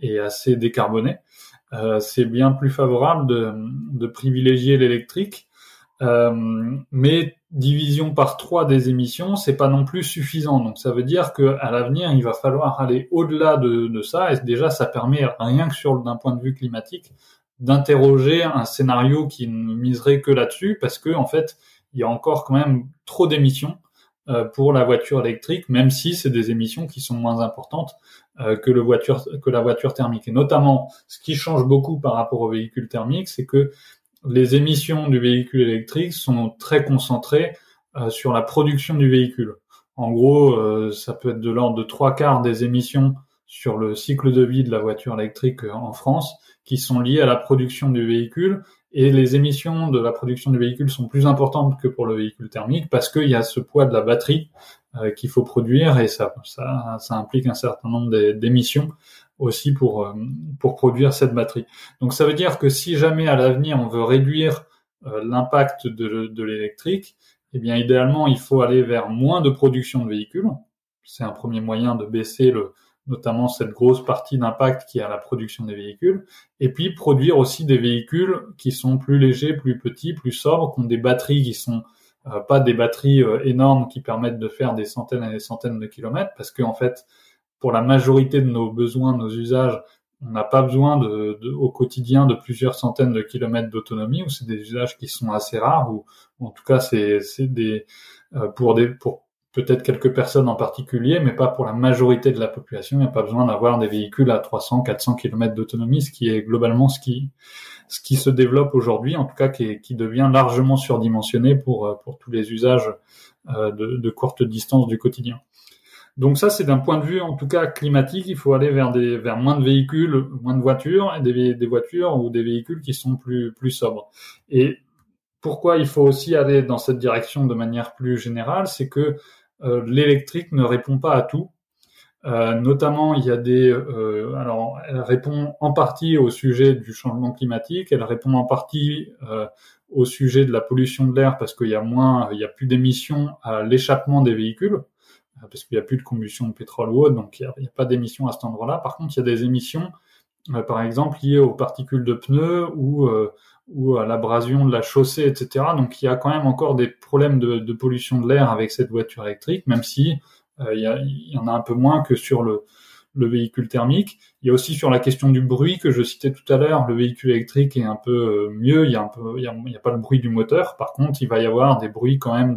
est, est assez décarbonée. Euh, c'est bien plus favorable de, de privilégier l'électrique, euh, mais division par trois des émissions, c'est pas non plus suffisant. Donc ça veut dire que à l'avenir, il va falloir aller au-delà de, de, ça. Et déjà, ça permet rien que sur d'un point de vue climatique d'interroger un scénario qui ne miserait que là-dessus, parce que en fait, il y a encore quand même trop d'émissions euh, pour la voiture électrique, même si c'est des émissions qui sont moins importantes euh, que le voiture que la voiture thermique. Et notamment, ce qui change beaucoup par rapport au véhicule thermique, c'est que les émissions du véhicule électrique sont très concentrées euh, sur la production du véhicule. En gros, euh, ça peut être de l'ordre de trois quarts des émissions sur le cycle de vie de la voiture électrique euh, en France qui sont liées à la production du véhicule et les émissions de la production du véhicule sont plus importantes que pour le véhicule thermique parce qu'il y a ce poids de la batterie qu'il faut produire et ça, ça, ça implique un certain nombre d'émissions aussi pour, euh, pour produire cette batterie. Donc ça veut dire que si jamais à l'avenir on veut réduire euh, l'impact de, de l'électrique, eh bien idéalement il faut aller vers moins de production de véhicules. C'est un premier moyen de baisser le, notamment cette grosse partie d'impact qui est à la production des véhicules, et puis produire aussi des véhicules qui sont plus légers, plus petits, plus sobres, qui ont des batteries qui sont euh, pas des batteries énormes qui permettent de faire des centaines et des centaines de kilomètres, parce qu'en en fait, pour la majorité de nos besoins, de nos usages, on n'a pas besoin de, au quotidien de plusieurs centaines de kilomètres d'autonomie, ou c'est des usages qui sont assez rares, ou, en tout cas c'est des euh, pour des pour peut-être quelques personnes en particulier, mais pas pour la majorité de la population. Il n'y a pas besoin d'avoir des véhicules à 300, 400 km d'autonomie, ce qui est globalement ce qui ce qui se développe aujourd'hui, en tout cas qui, qui devient largement surdimensionné pour pour tous les usages de, de courte distance du quotidien. Donc ça, c'est d'un point de vue, en tout cas climatique, il faut aller vers des vers moins de véhicules, moins de voitures, et des, des voitures ou des véhicules qui sont plus plus sobres. Et pourquoi il faut aussi aller dans cette direction de manière plus générale, c'est que euh, l'électrique ne répond pas à tout. Euh, notamment, il y a des. Euh, alors, elle répond en partie au sujet du changement climatique. Elle répond en partie euh, au sujet de la pollution de l'air parce qu'il y a moins, il y a plus d'émissions à l'échappement des véhicules parce qu'il n'y a plus de combustion de pétrole ou autre, donc il n'y a, pas d'émissions à cet endroit-là. Par contre, il y a des émissions, euh, par exemple, liées aux particules de pneus ou, euh, à l'abrasion de la chaussée, etc. Donc il y a quand même encore des problèmes de, pollution de l'air avec cette voiture électrique, même si euh, il, y en a un peu moins que sur le, le véhicule thermique. Il y a aussi sur la question du bruit que je citais tout à l'heure, le véhicule électrique est un peu mieux, il y a pas le bruit du moteur. Par contre, il va y avoir des bruits quand même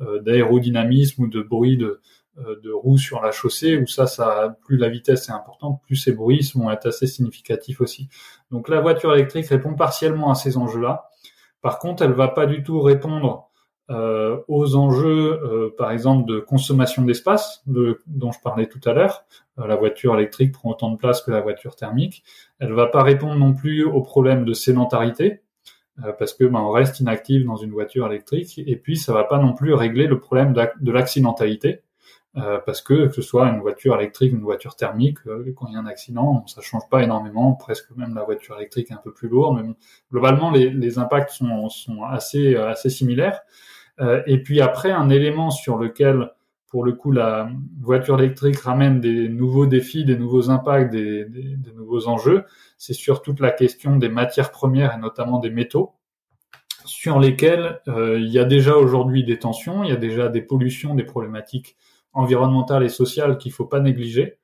d'aérodynamisme ou de bruit de, euh, de roues sur la chaussée où ça, ça, plus la vitesse est importante, plus ces bruits vont être assez significatifs aussi. Donc la voiture électrique répond partiellement à ces enjeux-là. Par contre, elle va pas du tout répondre euh, aux enjeux, euh, par exemple, de consommation d'espace, de, dont je parlais tout à l'heure. la voiture électrique prend autant de place que la voiture thermique. Elle va pas répondre non plus aux problèmes de sédentarité, parce que ben, on reste inactif dans une voiture électrique. Et puis, ça va pas non plus régler le problème de l'accidentalité. Euh, parce que que ce soit une voiture électrique, une voiture thermique, euh, quand il y a un accident, ça change pas énormément, presque même la voiture électrique est un peu plus lourde, mais globalement les, les impacts sont, sont assez euh, assez similaires. et puis après, un élément sur lequel, pour le coup, la voiture électrique ramène des nouveaux défis, des nouveaux impacts, des, des, des nouveaux enjeux, c'est sur toute la question des matières premières et notamment des métaux sur lesquels il y a déjà aujourd'hui des tensions, il y a déjà des pollutions, des problématiques environnementales et sociales qu'il faut pas négliger.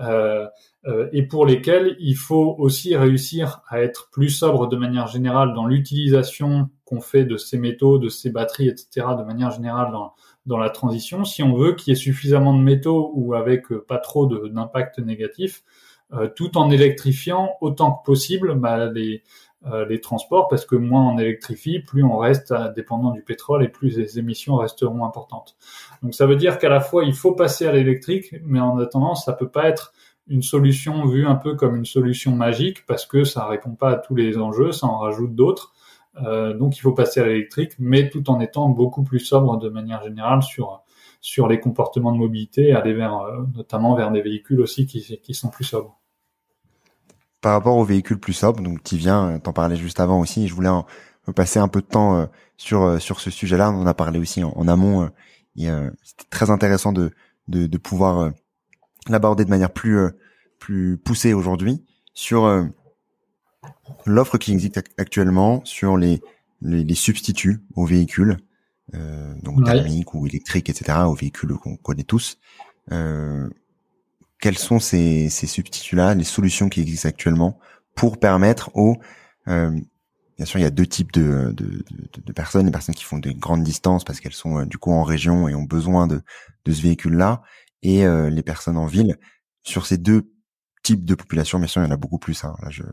Euh, euh, et pour lesquelles il faut aussi réussir à être plus sobre de manière générale dans l'utilisation qu'on fait de ces métaux, de ces batteries, etc. de manière générale dans, dans la transition. Si on veut qu'il y ait suffisamment de métaux ou avec euh, pas trop d'impact négatif, tout en électrifiant autant que possible bah, les, les transports parce que moins on électrifie, plus on reste dépendant du pétrole et plus les émissions resteront importantes. Donc ça veut dire qu'à la fois il faut passer à l'électrique, mais en attendant ça peut pas être une solution vue un peu comme une solution magique parce que ça répond pas à tous les enjeux, ça en rajoute d'autres. Euh, donc il faut passer à l'électrique, mais tout en étant beaucoup plus sobre de manière générale sur sur les comportements de mobilité, aller vers euh, notamment vers des véhicules aussi qui, qui sont plus sobres par rapport aux véhicules plus sobres, donc tu viens, euh, t'en parlais juste avant aussi, je voulais en, passer un peu de temps euh, sur euh, sur ce sujet-là. On en a parlé aussi en, amont. C'était très intéressant de de, de pouvoir l'aborder de manière plus plus poussée aujourd'hui sur l'offre qui existe actuellement sur les les, les substituts aux véhicules, donc thermiques ou électriques, etc., aux véhicules qu'on connaît tous. Euh, quels sont ces, ces substituts-là, les solutions qui existent actuellement pour permettre aux euh, Bien sûr, il y a deux types de, de, de, de, personnes, les personnes qui font des grandes distances parce qu'elles sont euh, du coup en région et ont besoin de, de ce véhicule-là, et euh, les personnes en ville. Sur ces deux types de populations, bien sûr, il y en a beaucoup plus. Hein, là, je...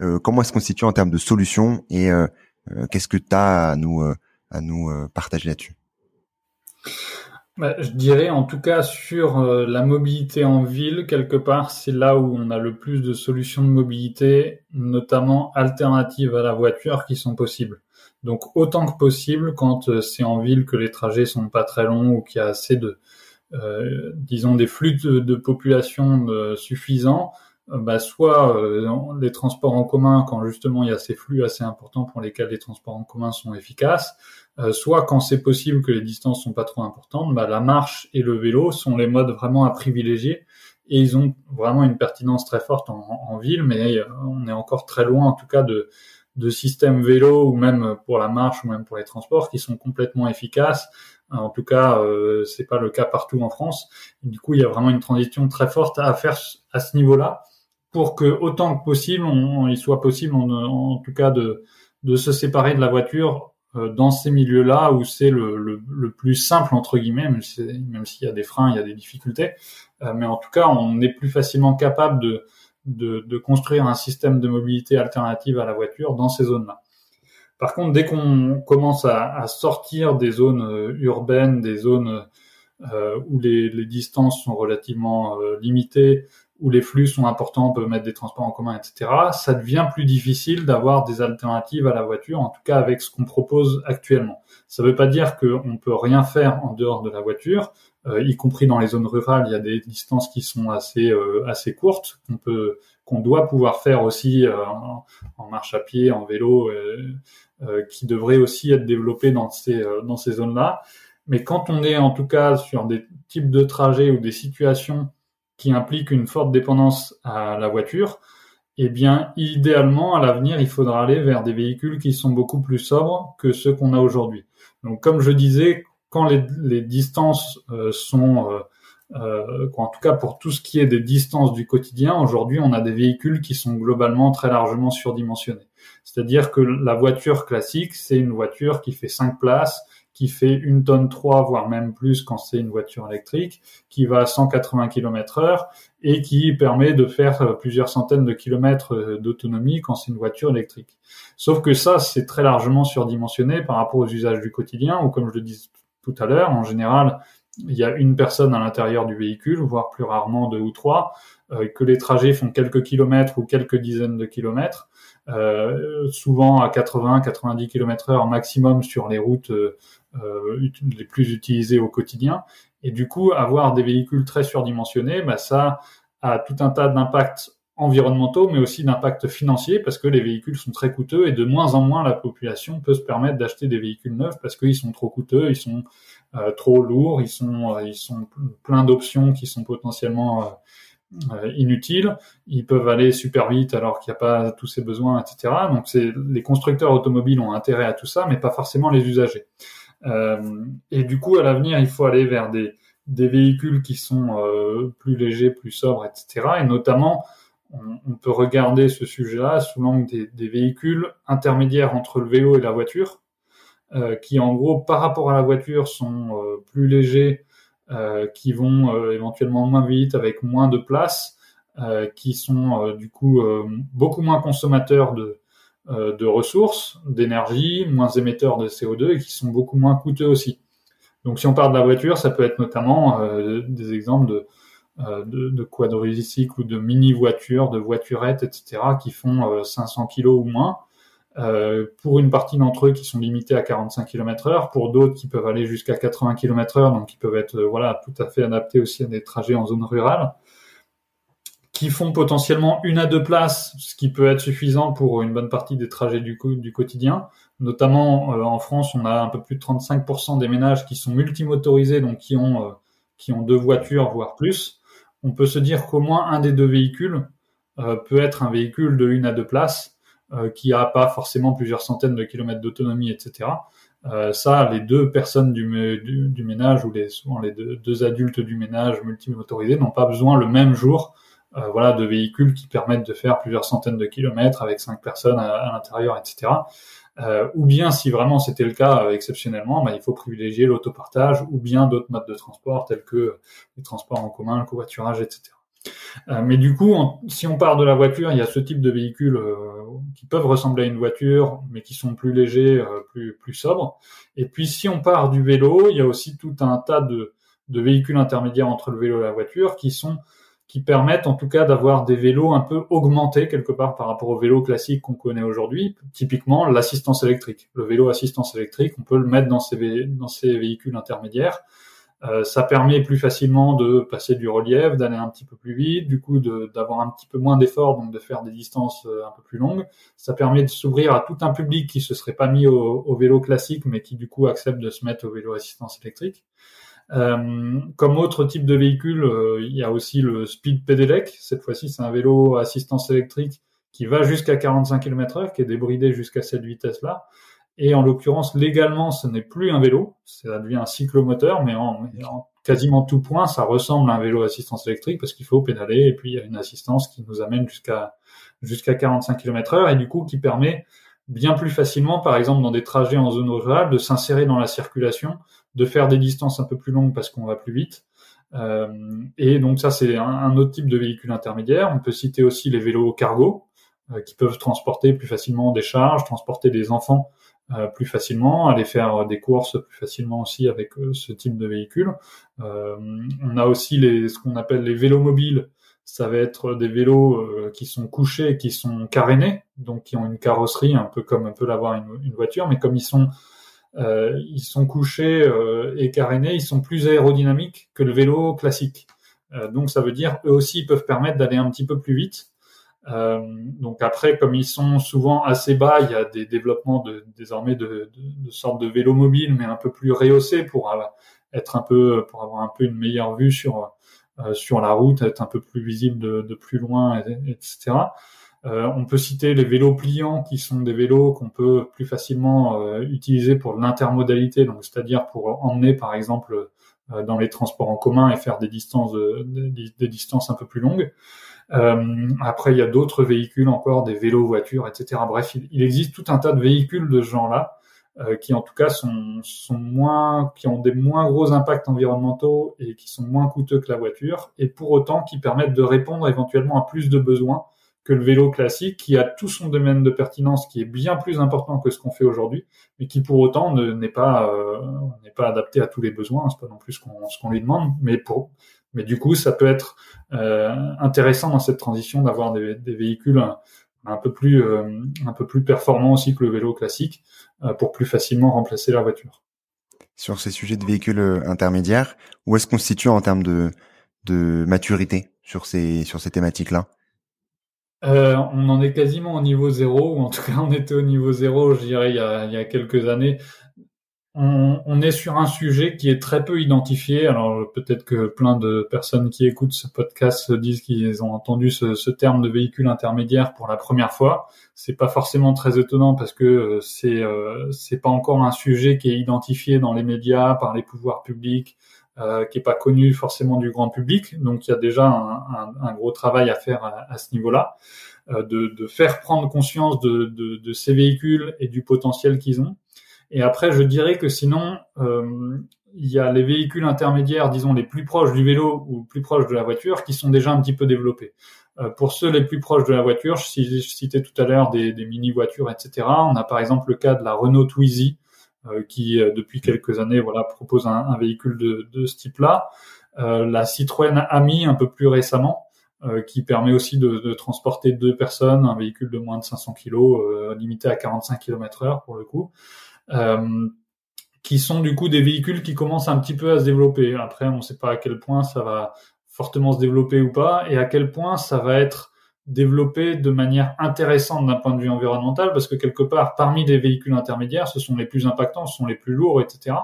Euh, comment est-ce qu'on se situe en termes de solutions et qu'est-ce que tu as à nous, à nous partager là-dessus? Je dirais en tout cas sur euh, la mobilité en ville, quelque part, c'est là où on a le plus de solutions de mobilité, notamment alternatives à la voiture, qui sont possibles. Donc autant que possible, quand euh, c'est en ville que les trajets sont pas très longs ou qu'il y a assez de, euh, disons, des flux de, population suffisants, bah, soit les transports en commun quand justement il y a ces flux assez importants pour lesquels les transports en commun sont efficaces, euh, soit quand c'est possible que les distances sont pas trop importantes, bah, la marche et le vélo sont les modes vraiment à privilégier et ils ont vraiment une pertinence très forte en, en ville, mais euh, on est encore très loin en tout cas de, de systèmes vélo ou même pour la marche ou même pour les transports qui sont complètement efficaces. En tout cas, euh, c'est pas le cas partout en France. du coup, il y a vraiment une transition très forte à faire à ce niveau-là pour que autant que possible, il soit possible en, tout cas de, se séparer de la voiture euh, dans ces milieux-là où c'est le, plus simple entre guillemets, même s'il y a des freins, il y a des difficultés, euh, mais en tout cas, on est plus facilement capable de, construire un système de mobilité alternative à la voiture dans ces zones-là. Par contre, dès qu'on commence à, sortir des zones urbaines, des zones où les, distances sont relativement limitées, où les flux sont importants, on peut mettre des transports en commun, etc., ça devient plus difficile d'avoir des alternatives à la voiture, en tout cas avec ce qu'on propose actuellement. Ça ne veut pas dire qu'on peut rien faire en dehors de la voiture, euh, y compris dans les zones rurales, il y a des distances qui sont assez euh, assez courtes qu'on peut qu'on doit pouvoir faire aussi euh, en, marche à pied, en vélo, qui devraient aussi être développées dans ces dans ces zones-là. Mais quand on est en tout cas sur des types de trajets ou des situations qui implique une forte dépendance à la voiture, eh bien, idéalement, à l'avenir, il faudra aller vers des véhicules qui sont beaucoup plus sobres que ceux qu'on a aujourd'hui. Donc, comme je disais, quand les, distances euh, sont, euh, euh, en tout cas pour tout ce qui est des distances du quotidien, aujourd'hui, on a des véhicules qui sont globalement très largement surdimensionnés. C'est-à-dire que la voiture classique, c'est une voiture qui fait 5 places, qui fait une tonne 3, voire même plus quand c'est une voiture électrique, qui va à 180 km heure et qui permet de faire euh, plusieurs centaines de kilomètres euh, d'autonomie quand c'est une voiture électrique. Sauf que ça, c'est très largement surdimensionné par rapport aux usages du quotidien, ou comme je le disais tout à l'heure, en général, il y a une personne à l'intérieur du véhicule, voire plus rarement deux ou trois, euh, que les trajets font quelques kilomètres ou quelques dizaines de kilomètres, euh, souvent à 80-90 km heure maximum sur les routes les plus utilisées au quotidien. Et du coup, avoir des véhicules très surdimensionnés, bah, ça a tout un tas d'impacts environnementaux, mais aussi d'impacts financiers, parce que les véhicules sont très coûteux et de moins en moins la population peut se permettre d'acheter des véhicules neufs parce qu'ils sont trop coûteux, ils sont euh, trop lourds, ils sont, ils sont plein d'options qui sont potentiellement euh, inutiles. Ils peuvent aller super vite alors qu'il n'y a pas tous ces besoins, etc. Donc c'est les constructeurs automobiles ont intérêt à tout ça, mais pas forcément les usagers. Euh, et du coup, à l'avenir, il faut aller vers des, des véhicules qui sont euh, plus légers, plus sobres, etc. Et notamment, on, peut regarder ce sujet-là sous l'angle des, des, véhicules intermédiaires entre le vélo et la voiture, euh, qui en gros, par rapport à la voiture, sont euh, plus légers euh, qui vont euh, éventuellement moins vite, avec moins de place, qui sont du coup beaucoup moins consommateurs de, de ressources, d'énergie, moins émetteurs de CO2 et qui sont beaucoup moins coûteux aussi. Donc si on parle de la voiture, ça peut être notamment des exemples de, de, quadricycles ou de mini-voitures, de voiturettes, etc., qui font 500 kilos ou moins, euh, pour une partie d'entre eux qui sont limités à 45 km heure, pour d'autres qui peuvent aller jusqu'à 80 km heure, donc qui peuvent être euh, voilà tout à fait adaptés aussi à des trajets en zone rurale, qui font potentiellement une à deux places, ce qui peut être suffisant pour une bonne partie des trajets du, quotidien. Notamment euh, en France, on a un peu plus de 35% des ménages qui sont multimotorisés, donc qui ont qui ont deux voitures voire plus. On peut se dire qu'au moins un des deux véhicules peut être un véhicule de une à deux places euh, qui a pas forcément plusieurs centaines de kilomètres d'autonomie, etc. Euh, ça, les deux personnes du, du, du, ménage ou les, souvent les deux, deux adultes du ménage multimotorisés n'ont pas besoin le même jour euh, voilà, de véhicules qui permettent de faire plusieurs centaines de kilomètres avec cinq personnes à, l'intérieur, etc. Euh, ou bien, si vraiment c'était le cas euh, exceptionnellement, bah, il faut privilégier l'autopartage ou bien d'autres modes de transport tels que les transports en commun, le covoiturage, etc. Mais du coup, si on part de la voiture, il y a ce type de véhicules qui peuvent ressembler à une voiture, mais qui sont plus légers, plus, plus sobres. Et puis, si on part du vélo, il y a aussi tout un tas de, de véhicules intermédiaires entre le vélo et la voiture qui sont qui permettent en tout cas d'avoir des vélos un peu augmentés quelque part par rapport au vélo classique qu'on connaît aujourd'hui. Typiquement, l'assistance électrique. Le vélo assistance électrique, on peut le mettre dans ces, véhicules intermédiaires. Euh, ça permet plus facilement de passer du relief, d'aller un petit peu plus vite, du coup d'avoir un petit peu moins d'efforts, donc de faire des distances euh, un peu plus longues. Ça permet de s'ouvrir à tout un public qui se serait pas mis au, vélo classique, mais qui du coup accepte de se mettre au vélo assistance électrique. Euh, comme autre type de véhicule, euh, il y a aussi le Speed Pedelec. Cette fois-ci, c'est un vélo assistance électrique qui va jusqu'à 45 km/h, qui est débridé jusqu'à cette vitesse-là. Et en l'occurrence, légalement, ce n'est plus un vélo, ça devient un cyclomoteur, mais en, en, quasiment tout point, ça ressemble à un vélo assistance électrique parce qu'il faut pédaler et puis il y a une assistance qui nous amène jusqu'à jusqu'à 45 km heure et du coup qui permet bien plus facilement, par exemple dans des trajets en zone rurale, de s'insérer dans la circulation, de faire des distances un peu plus longues parce qu'on va plus vite. Euh, et donc ça, c'est un, autre type de véhicule intermédiaire. On peut citer aussi les vélos cargo euh, qui peuvent transporter plus facilement des charges, transporter des enfants plus facilement, aller faire des courses plus facilement aussi avec ce type de véhicule. on a aussi les, ce qu'on appelle les vélos mobiles. Ça va être des vélos qui sont couchés, qui sont carénés, donc qui ont une carrosserie un peu comme peut l'avoir une, voiture, mais comme ils sont ils sont couchés et carénés, ils sont plus aérodynamiques que le vélo classique. donc ça veut dire eux aussi ils peuvent permettre d'aller un petit peu plus vite euh, donc après, comme ils sont souvent assez bas, il y a des développements de, désormais de, de, de sortes de vélos mobiles, mais un peu plus rehaussés pour être un peu, pour avoir un peu une meilleure vue sur euh, sur la route, être un peu plus visible de, de plus loin, etc. Euh, on peut citer les vélos pliants, qui sont des vélos qu'on peut plus facilement euh, utiliser pour l'intermodalité, donc c'est-à-dire pour emmener par exemple euh, dans les transports en commun et faire des distances, des distances un peu plus longues. Euh, après, il y a d'autres véhicules encore, des vélos, voitures, etc. Bref, il, existe tout un tas de véhicules de ce genre-là euh, qui, en tout cas, sont moins, qui ont des moins gros impacts environnementaux et qui sont moins coûteux que la voiture, et pour autant qui permettent de répondre éventuellement à plus de besoins que le vélo classique, qui a tout son domaine de pertinence, qui est bien plus important que ce qu'on fait aujourd'hui, mais qui pour autant n'est pas euh, n'est pas adapté à tous les besoins. C'est pas non plus ce qu'on lui demande, mais pour mais du coup, ça peut être euh, intéressant dans cette transition d'avoir des, des, véhicules un, peu plus euh, un peu plus performants aussi que le vélo classique euh, pour plus facilement remplacer la voiture. Sur ces sujets de véhicules intermédiaires, où est-ce qu'on se situe en termes de de maturité sur ces sur ces thématiques-là? Euh, on en est quasiment au niveau zéro, ou en tout cas on était au niveau zéro, je dirais, il y a, il y a quelques années on, est sur un sujet qui est très peu identifié. Alors peut-être que plein de personnes qui écoutent ce podcast se disent qu'ils ont entendu ce, terme de véhicule intermédiaire pour la première fois. C'est pas forcément très étonnant parce que euh, c'est euh, c'est pas encore un sujet qui est identifié dans les médias par les pouvoirs publics, euh, qui est pas connu forcément du grand public. Donc il y a déjà un, gros travail à faire à, ce niveau-là, de, faire prendre conscience de ces véhicules et du potentiel qu'ils ont. Et après, je dirais que sinon, euh, il y a les véhicules intermédiaires, disons les plus proches du vélo ou plus proches de la voiture, qui sont déjà un petit peu développés. Euh, pour ceux les plus proches de la voiture, je, citais tout à l'heure des, des mini-voitures, etc. On a par exemple le cas de la Renault Twizy, euh, qui euh, depuis quelques années voilà propose un, un véhicule de, de ce type-là. Euh, la Citroën Ami un peu plus récemment, qui permet aussi de, de, transporter deux personnes, un véhicule de moins de 500 kg, limité à 45 km/h pour le coup. Euh, qui sont du coup des véhicules qui commencent un petit peu à se développer. Après, on ne sait pas à quel point ça va fortement se développer ou pas, et à quel point ça va être développé de manière intéressante d'un point de vue environnemental, parce que quelque part, parmi les véhicules intermédiaires, ce sont les plus impactants, ce sont les plus lourds, etc.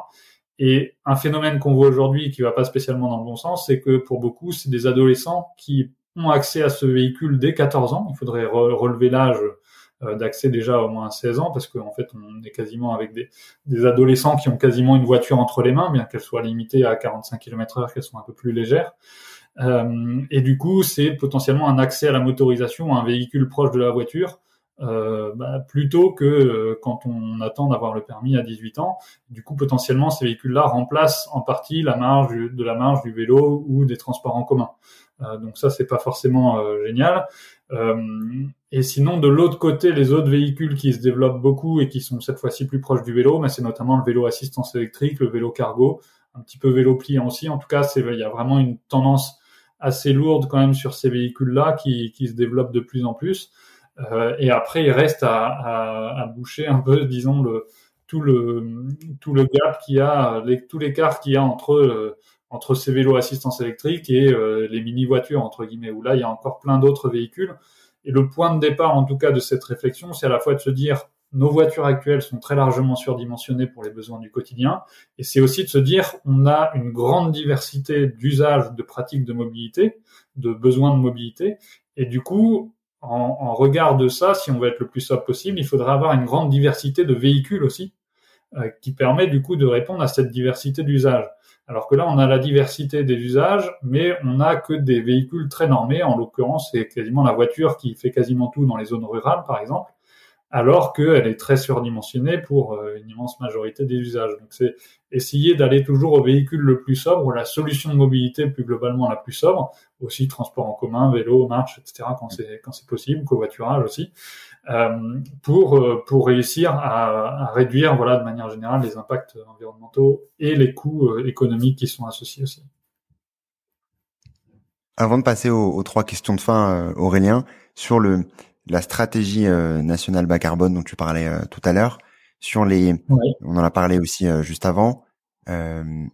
Et un phénomène qu'on voit aujourd'hui qui va pas spécialement dans le bon sens, c'est que pour beaucoup, c'est des adolescents qui ont accès à ce véhicule dès 14 ans. Il faudrait relever l'âge euh, d'accès déjà au moins à 16 ans, parce qu'en fait, on est quasiment avec des, des, adolescents qui ont quasiment une voiture entre les mains, bien qu'elle soit limitée à 45 km heure, qu'elle soit un peu plus légère. Euh, et du coup, c'est potentiellement un accès à la motorisation, un véhicule proche de la voiture, euh, bah, plutôt que euh, quand on attend d'avoir le permis à 18 ans. Du coup, potentiellement, ces véhicules-là remplacent en partie la marge de la marge du vélo ou des transports en commun. Euh, donc ça, c'est pas forcément génial. Et sinon, de l'autre côté, les autres véhicules qui se développent beaucoup et qui sont cette fois-ci plus proches du vélo, mais c'est notamment le vélo assistance électrique, le vélo cargo, un petit peu vélo pliant aussi. En tout cas, il y a vraiment une tendance assez lourde quand même sur ces véhicules-là qui, qui se développent de plus en plus. Euh, et après, il reste à, à, à, boucher un peu, disons, le, tout le tout le gap qu'il y a, les, tout l'écart qu'il y a entre euh, entre ces vélos assistance électrique et euh, les mini voitures entre guillemets où là il y a encore plein d'autres véhicules et le point de départ en tout cas de cette réflexion c'est à la fois de se dire nos voitures actuelles sont très largement surdimensionnées pour les besoins du quotidien. Et c'est aussi de se dire on a une grande diversité d'usages de pratiques de mobilité de besoins de mobilité. Et du coup en, regard de ça si on veut être le plus sobre possible il faudra avoir une grande diversité de véhicules aussi euh, qui permet du coup de répondre à cette diversité d'usages. Alors que là, on a la diversité des usages, mais on n'a que des véhicules très normés. En l'occurrence, c'est quasiment la voiture qui fait quasiment tout dans les zones rurales, par exemple, alors qu'elle est très surdimensionnée pour euh, une immense majorité des usages. Donc, c'est essayer d'aller toujours au véhicule le plus sobre, la solution de mobilité plus globalement la plus sobre, aussi transport en commun, vélo, marche, etc. quand c'est quand c'est possible, covoiturage aussi. pour pour réussir à, à, réduire voilà de manière générale les impacts environnementaux et les coûts économiques qui sont associés aussi. Avant de passer aux, trois questions de fin, Aurélien, sur le la stratégie nationale bas carbone dont tu parlais tout à l'heure, sur les, on en a parlé aussi juste avant. Euh,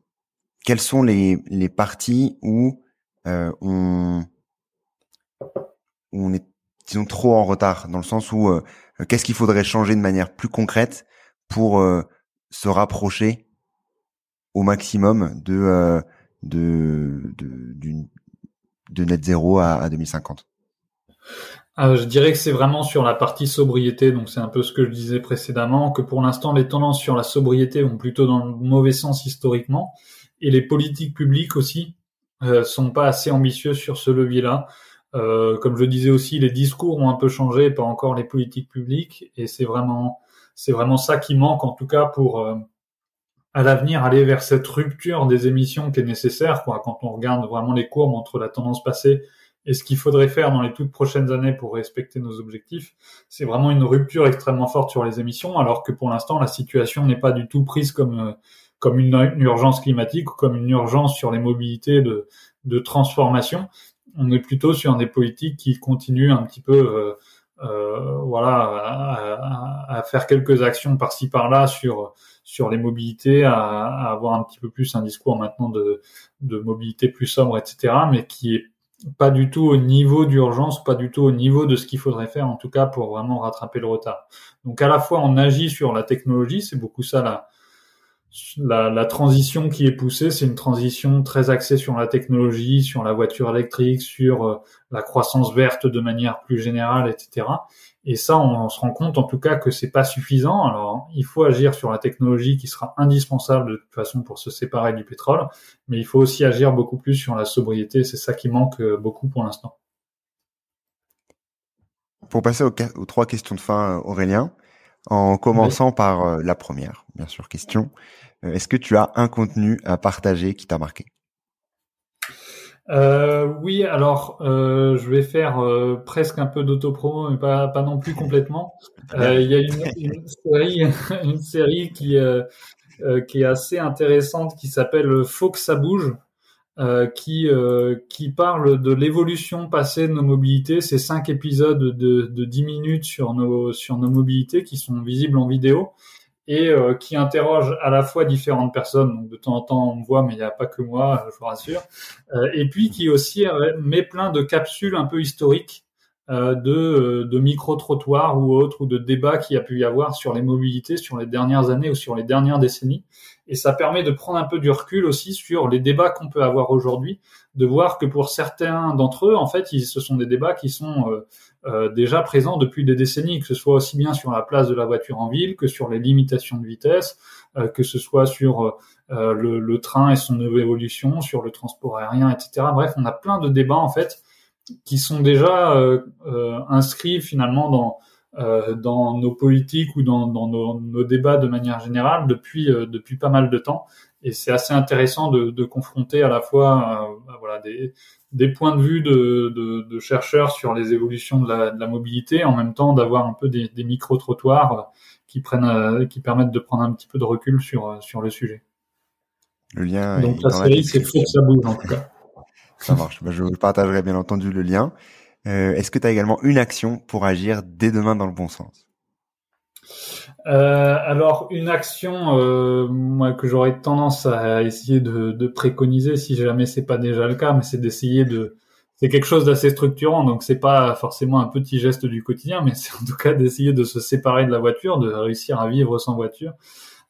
quelles sont les, les parties où euh, on, on est disons trop en retard? Dans le sens où euh, qu'est-ce qu'il faudrait changer de manière plus concrète pour euh, se rapprocher au maximum de euh, de, de, de net zéro à, à 2050 euh, je dirais que c'est vraiment sur la partie sobriété, donc c'est un peu ce que je disais précédemment, que pour l'instant les tendances sur la sobriété vont plutôt dans le mauvais sens historiquement, et les politiques publiques aussi euh, sont pas assez ambitieuses sur ce levier-là. Euh, comme je disais aussi, les discours ont un peu changé, pas encore les politiques publiques, et c'est vraiment c'est vraiment ça qui manque en tout cas pour euh, à l'avenir aller vers cette rupture des émissions qui est nécessaire. Quoi. Quand on regarde vraiment les courbes entre la tendance passée et ce qu'il faudrait faire dans les toutes prochaines années pour respecter nos objectifs, c'est vraiment une rupture extrêmement forte sur les émissions, alors que pour l'instant, la situation n'est pas du tout prise comme, euh, comme une, urgence climatique ou comme une urgence sur les mobilités de, de transformation. On est plutôt sur des politiques qui continuent un petit peu, euh, euh, voilà, à, à, faire quelques actions par-ci par-là sur sur les mobilités, à, à, avoir un petit peu plus un discours maintenant de, de mobilité plus sobre, etc., mais qui est pas du tout au niveau d'urgence, pas du tout au niveau de ce qu'il faudrait faire en tout cas pour vraiment rattraper le retard. Donc à la fois on agit sur la technologie, c'est beaucoup ça la, la, la, transition qui est poussée, c'est une transition très axée sur la technologie, sur la voiture électrique, sur euh, la croissance verte de manière plus générale, etc. Et ça, on, se rend compte en tout cas que c'est pas suffisant. Alors, il faut agir sur la technologie qui sera indispensable de toute façon pour se séparer du pétrole, mais il faut aussi agir beaucoup plus sur la sobriété. C'est ça qui manque euh, beaucoup pour l'instant. Pour passer aux, trois questions de fin, Aurélien, en commençant par euh, la première, bien sûr, question. Euh, est-ce que tu as un contenu à partager qui t'a marqué? Euh, oui, alors euh, je vais faire euh, presque un peu d'autopromo, mais pas, pas non plus complètement. Euh, il y a une, une, série, une série qui, qui est assez intéressante qui s'appelle Faut que ça bouge, qui, qui parle de l'évolution passée de nos mobilités. C'est cinq épisodes de, de 10 minutes sur nos, sur nos mobilités qui sont visibles en vidéo et euh, qui interroge à la fois différentes personnes. Donc de temps en temps on me voit, mais il n'y a pas que moi, je vous rassure. Euh, et puis qui aussi euh, met plein de capsules un peu historiques de, de micro-trottoirs ou autres, ou de débats qu'il y a pu y avoir sur les mobilités sur les dernières années ou sur les dernières décennies. Et ça permet de prendre un peu du recul aussi sur les débats qu'on peut avoir aujourd'hui, de voir que pour certains d'entre eux, en fait, ce sont des débats qui sont euh, déjà présent depuis des décennies, que ce soit aussi bien sur la place de la voiture en ville que sur les limitations de vitesse, euh, que ce soit sur euh, le, train et son évolution, sur le transport aérien, etc. Bref, on a plein de débats en fait qui sont déjà inscrits finalement dans dans nos politiques ou dans, dans nos, nos, débats de manière générale depuis depuis pas mal de temps et c'est assez intéressant de, de, confronter à la fois euh, voilà des, des points de vue de, de, de, chercheurs sur les évolutions de la, de la mobilité, en même temps d'avoir un peu des, des micro trottoirs qui prennent euh, qui permettent de prendre un petit peu de recul sur sur le sujet. Le lien. Donc la série, c'est que ça bouge en tout cas. Ça marche. Bah, je partagerai bien entendu le lien. Euh, Est-ce que tu as également une action pour agir dès demain dans le bon sens? Euh, alors une action euh, moi que j'aurais tendance à essayer de, préconiser si jamais c'est pas déjà le cas, mais c'est d'essayer de c'est quelque chose d'assez structurant, donc c'est pas forcément un petit geste du quotidien, mais c'est en tout cas d'essayer de se séparer de la voiture, de réussir à vivre sans voiture,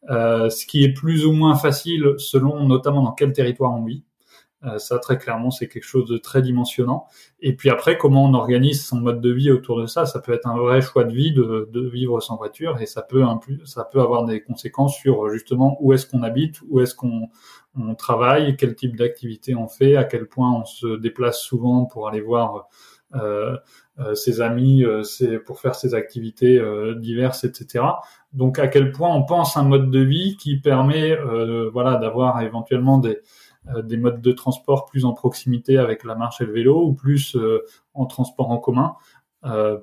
ce qui est plus ou moins facile selon notamment dans quel territoire on vit. Euh, ça, très clairement, c'est quelque chose de très dimensionnant. Et puis après, comment on organise son mode de vie autour de ça? Ça peut être un vrai choix de vie de, de vivre sans voiture, et ça peut ça peut avoir des conséquences sur justement où est-ce qu'on habite, où est-ce qu'on on travaille, quel type d'activité on fait, à quel point on se déplace souvent pour aller voir euh, euh, ses amis, euh, pour faire ses activités euh, diverses, etc. Donc à quel point on pense un mode de vie qui permet, voilà, d'avoir éventuellement des euh, des modes de transport plus en proximité avec la marche et le vélo ou plus euh, en transport en commun.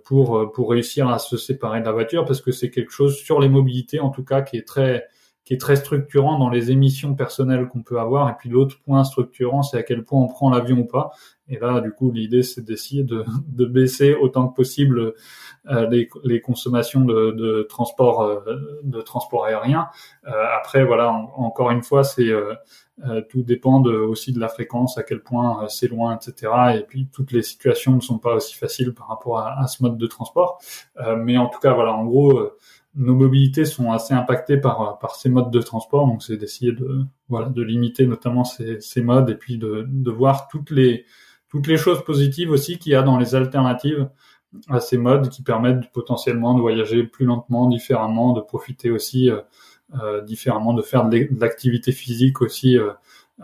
pour pour réussir à se séparer de la voiture parce que c'est quelque chose sur les mobilités en tout cas qui est très qui est très structurant dans les émissions personnelles qu'on peut avoir. Et puis l'autre point structurant, c'est à quel point on prend l'avion ou pas. Et là, du coup, l'idée, c'est d'essayer de, de, baisser autant que possible euh, les, les, consommations de, de, transport euh, de transport aérien. Euh, après, voilà, encore une fois, c'est euh, tout dépend de, aussi de la fréquence, à quel point c'est loin, etc. Et puis toutes les situations ne sont pas aussi faciles par rapport à, à ce mode de transport. mais en tout cas, voilà, en gros nos mobilités sont assez impactées par, par ces modes de transport, donc c'est d'essayer de, voilà, de limiter notamment ces, ces modes et puis de, de voir toutes les, toutes les choses positives aussi qu'il y a dans les alternatives à ces modes qui permettent potentiellement de voyager plus lentement, différemment, de profiter aussi euh, euh différemment, de faire de l'activité physique aussi euh,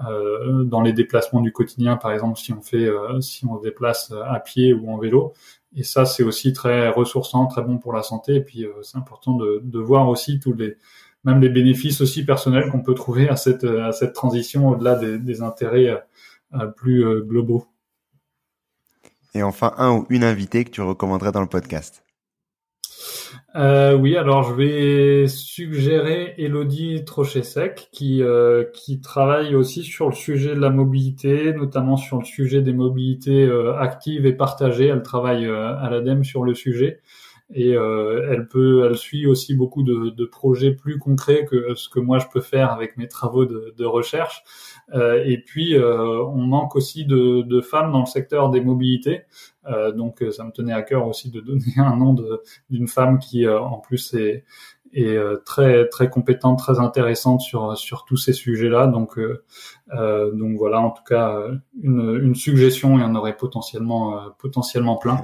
euh, dans les déplacements du quotidien, par exemple si on fait, euh, si on se déplace à pied ou en vélo, et ça, c'est aussi très ressourçant, très bon pour la santé. Et puis, euh, c'est important de, voir aussi tous les, même les bénéfices aussi personnels qu'on peut trouver à cette, à cette transition au-delà des, des, intérêts euh, plus euh, globaux. Et enfin, un ou une invitée que tu recommanderais dans le podcast euh, oui, alors je vais suggérer Elodie Trochesec qui euh, qui travaille aussi sur le sujet de la mobilité, notamment sur le sujet des mobilités euh, actives et partagées. Elle travaille à l'ADEME sur le sujet et euh, elle peut, elle suit aussi beaucoup de, de, projets plus concrets que ce que moi je peux faire avec mes travaux de, de recherche. Euh, et puis on manque aussi de, de, femmes dans le secteur des mobilités. Euh, donc ça me tenait à cœur aussi de donner un nom d'une femme qui en plus est, est très très compétente, très intéressante sur sur tous ces sujets-là. Donc euh, donc voilà, en tout cas une, une suggestion, il y en aurait potentiellement potentiellement plein.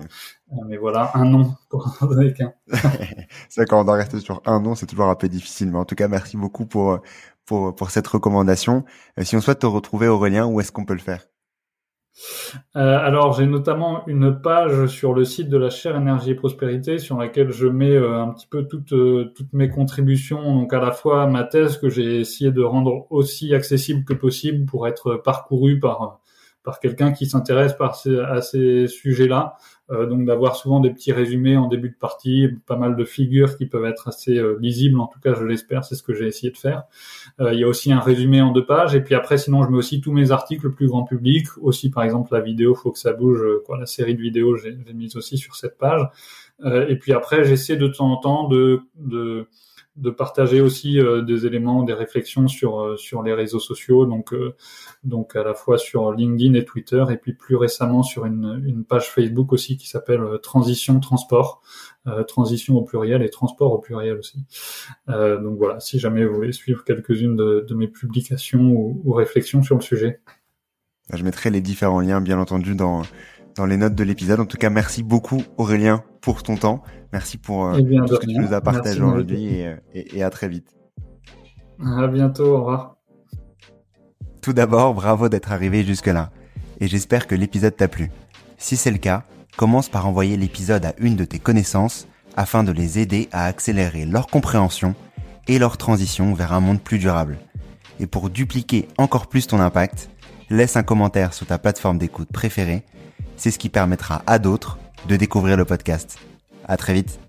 Mais voilà, un nom pour en donner qu'un. c'est quand on doit rester sur un nom, c'est toujours un peu difficile. Mais en tout cas, merci beaucoup pour pour pour cette recommandation. si on souhaite te retrouver, Aurélien, où est-ce qu'on peut le faire? Euh, alors j'ai notamment une page sur le site de la chaire énergie et prospérité sur laquelle je mets euh, un petit peu toutes euh, toutes mes contributions donc à la fois ma thèse que j'ai essayé de rendre aussi accessible que possible pour être parcourue par par quelqu'un qui s'intéresse à ces sujets-là. Euh, donc d'avoir souvent des petits résumés en début de partie, pas mal de figures qui peuvent être assez euh, lisibles. En tout cas, je l'espère, c'est ce que j'ai essayé de faire. Euh, il y a aussi un résumé en deux pages. Et puis après, sinon, je mets aussi tous mes articles plus grand public. Aussi, par exemple, la vidéo, faut que ça bouge. Quoi, la série de vidéos, j'ai mis aussi sur cette page. et puis après, j'essaie de temps en temps de, de de partager aussi euh, des éléments, des réflexions sur euh, sur les réseaux sociaux, donc euh, donc à la fois sur LinkedIn et Twitter, et puis plus récemment sur une, une page Facebook aussi qui s'appelle Transition Transport, transition au pluriel et transport au pluriel aussi. donc voilà, si jamais vous voulez suivre quelques-unes de, de, mes publications ou, ou réflexions sur le sujet. Je mettrai les différents liens, bien entendu, dans dans les notes de l'épisode. En tout cas, merci beaucoup Aurélien pour ton temps. Merci pour euh, eh tout ce que tu nous as partagé aujourd'hui euh, et, et, à très vite. À bientôt, au revoir. Tout d'abord, bravo d'être arrivé jusque-là. Et j'espère que l'épisode t'a plu. Si c'est le cas, commence par envoyer l'épisode à une de tes connaissances afin de les aider à accélérer leur compréhension et leur transition vers un monde plus durable. Et pour dupliquer encore plus ton impact, laisse un commentaire sur ta plateforme d'écoute préférée. C'est ce qui permettra à d'autres de découvrir le podcast. À très vite.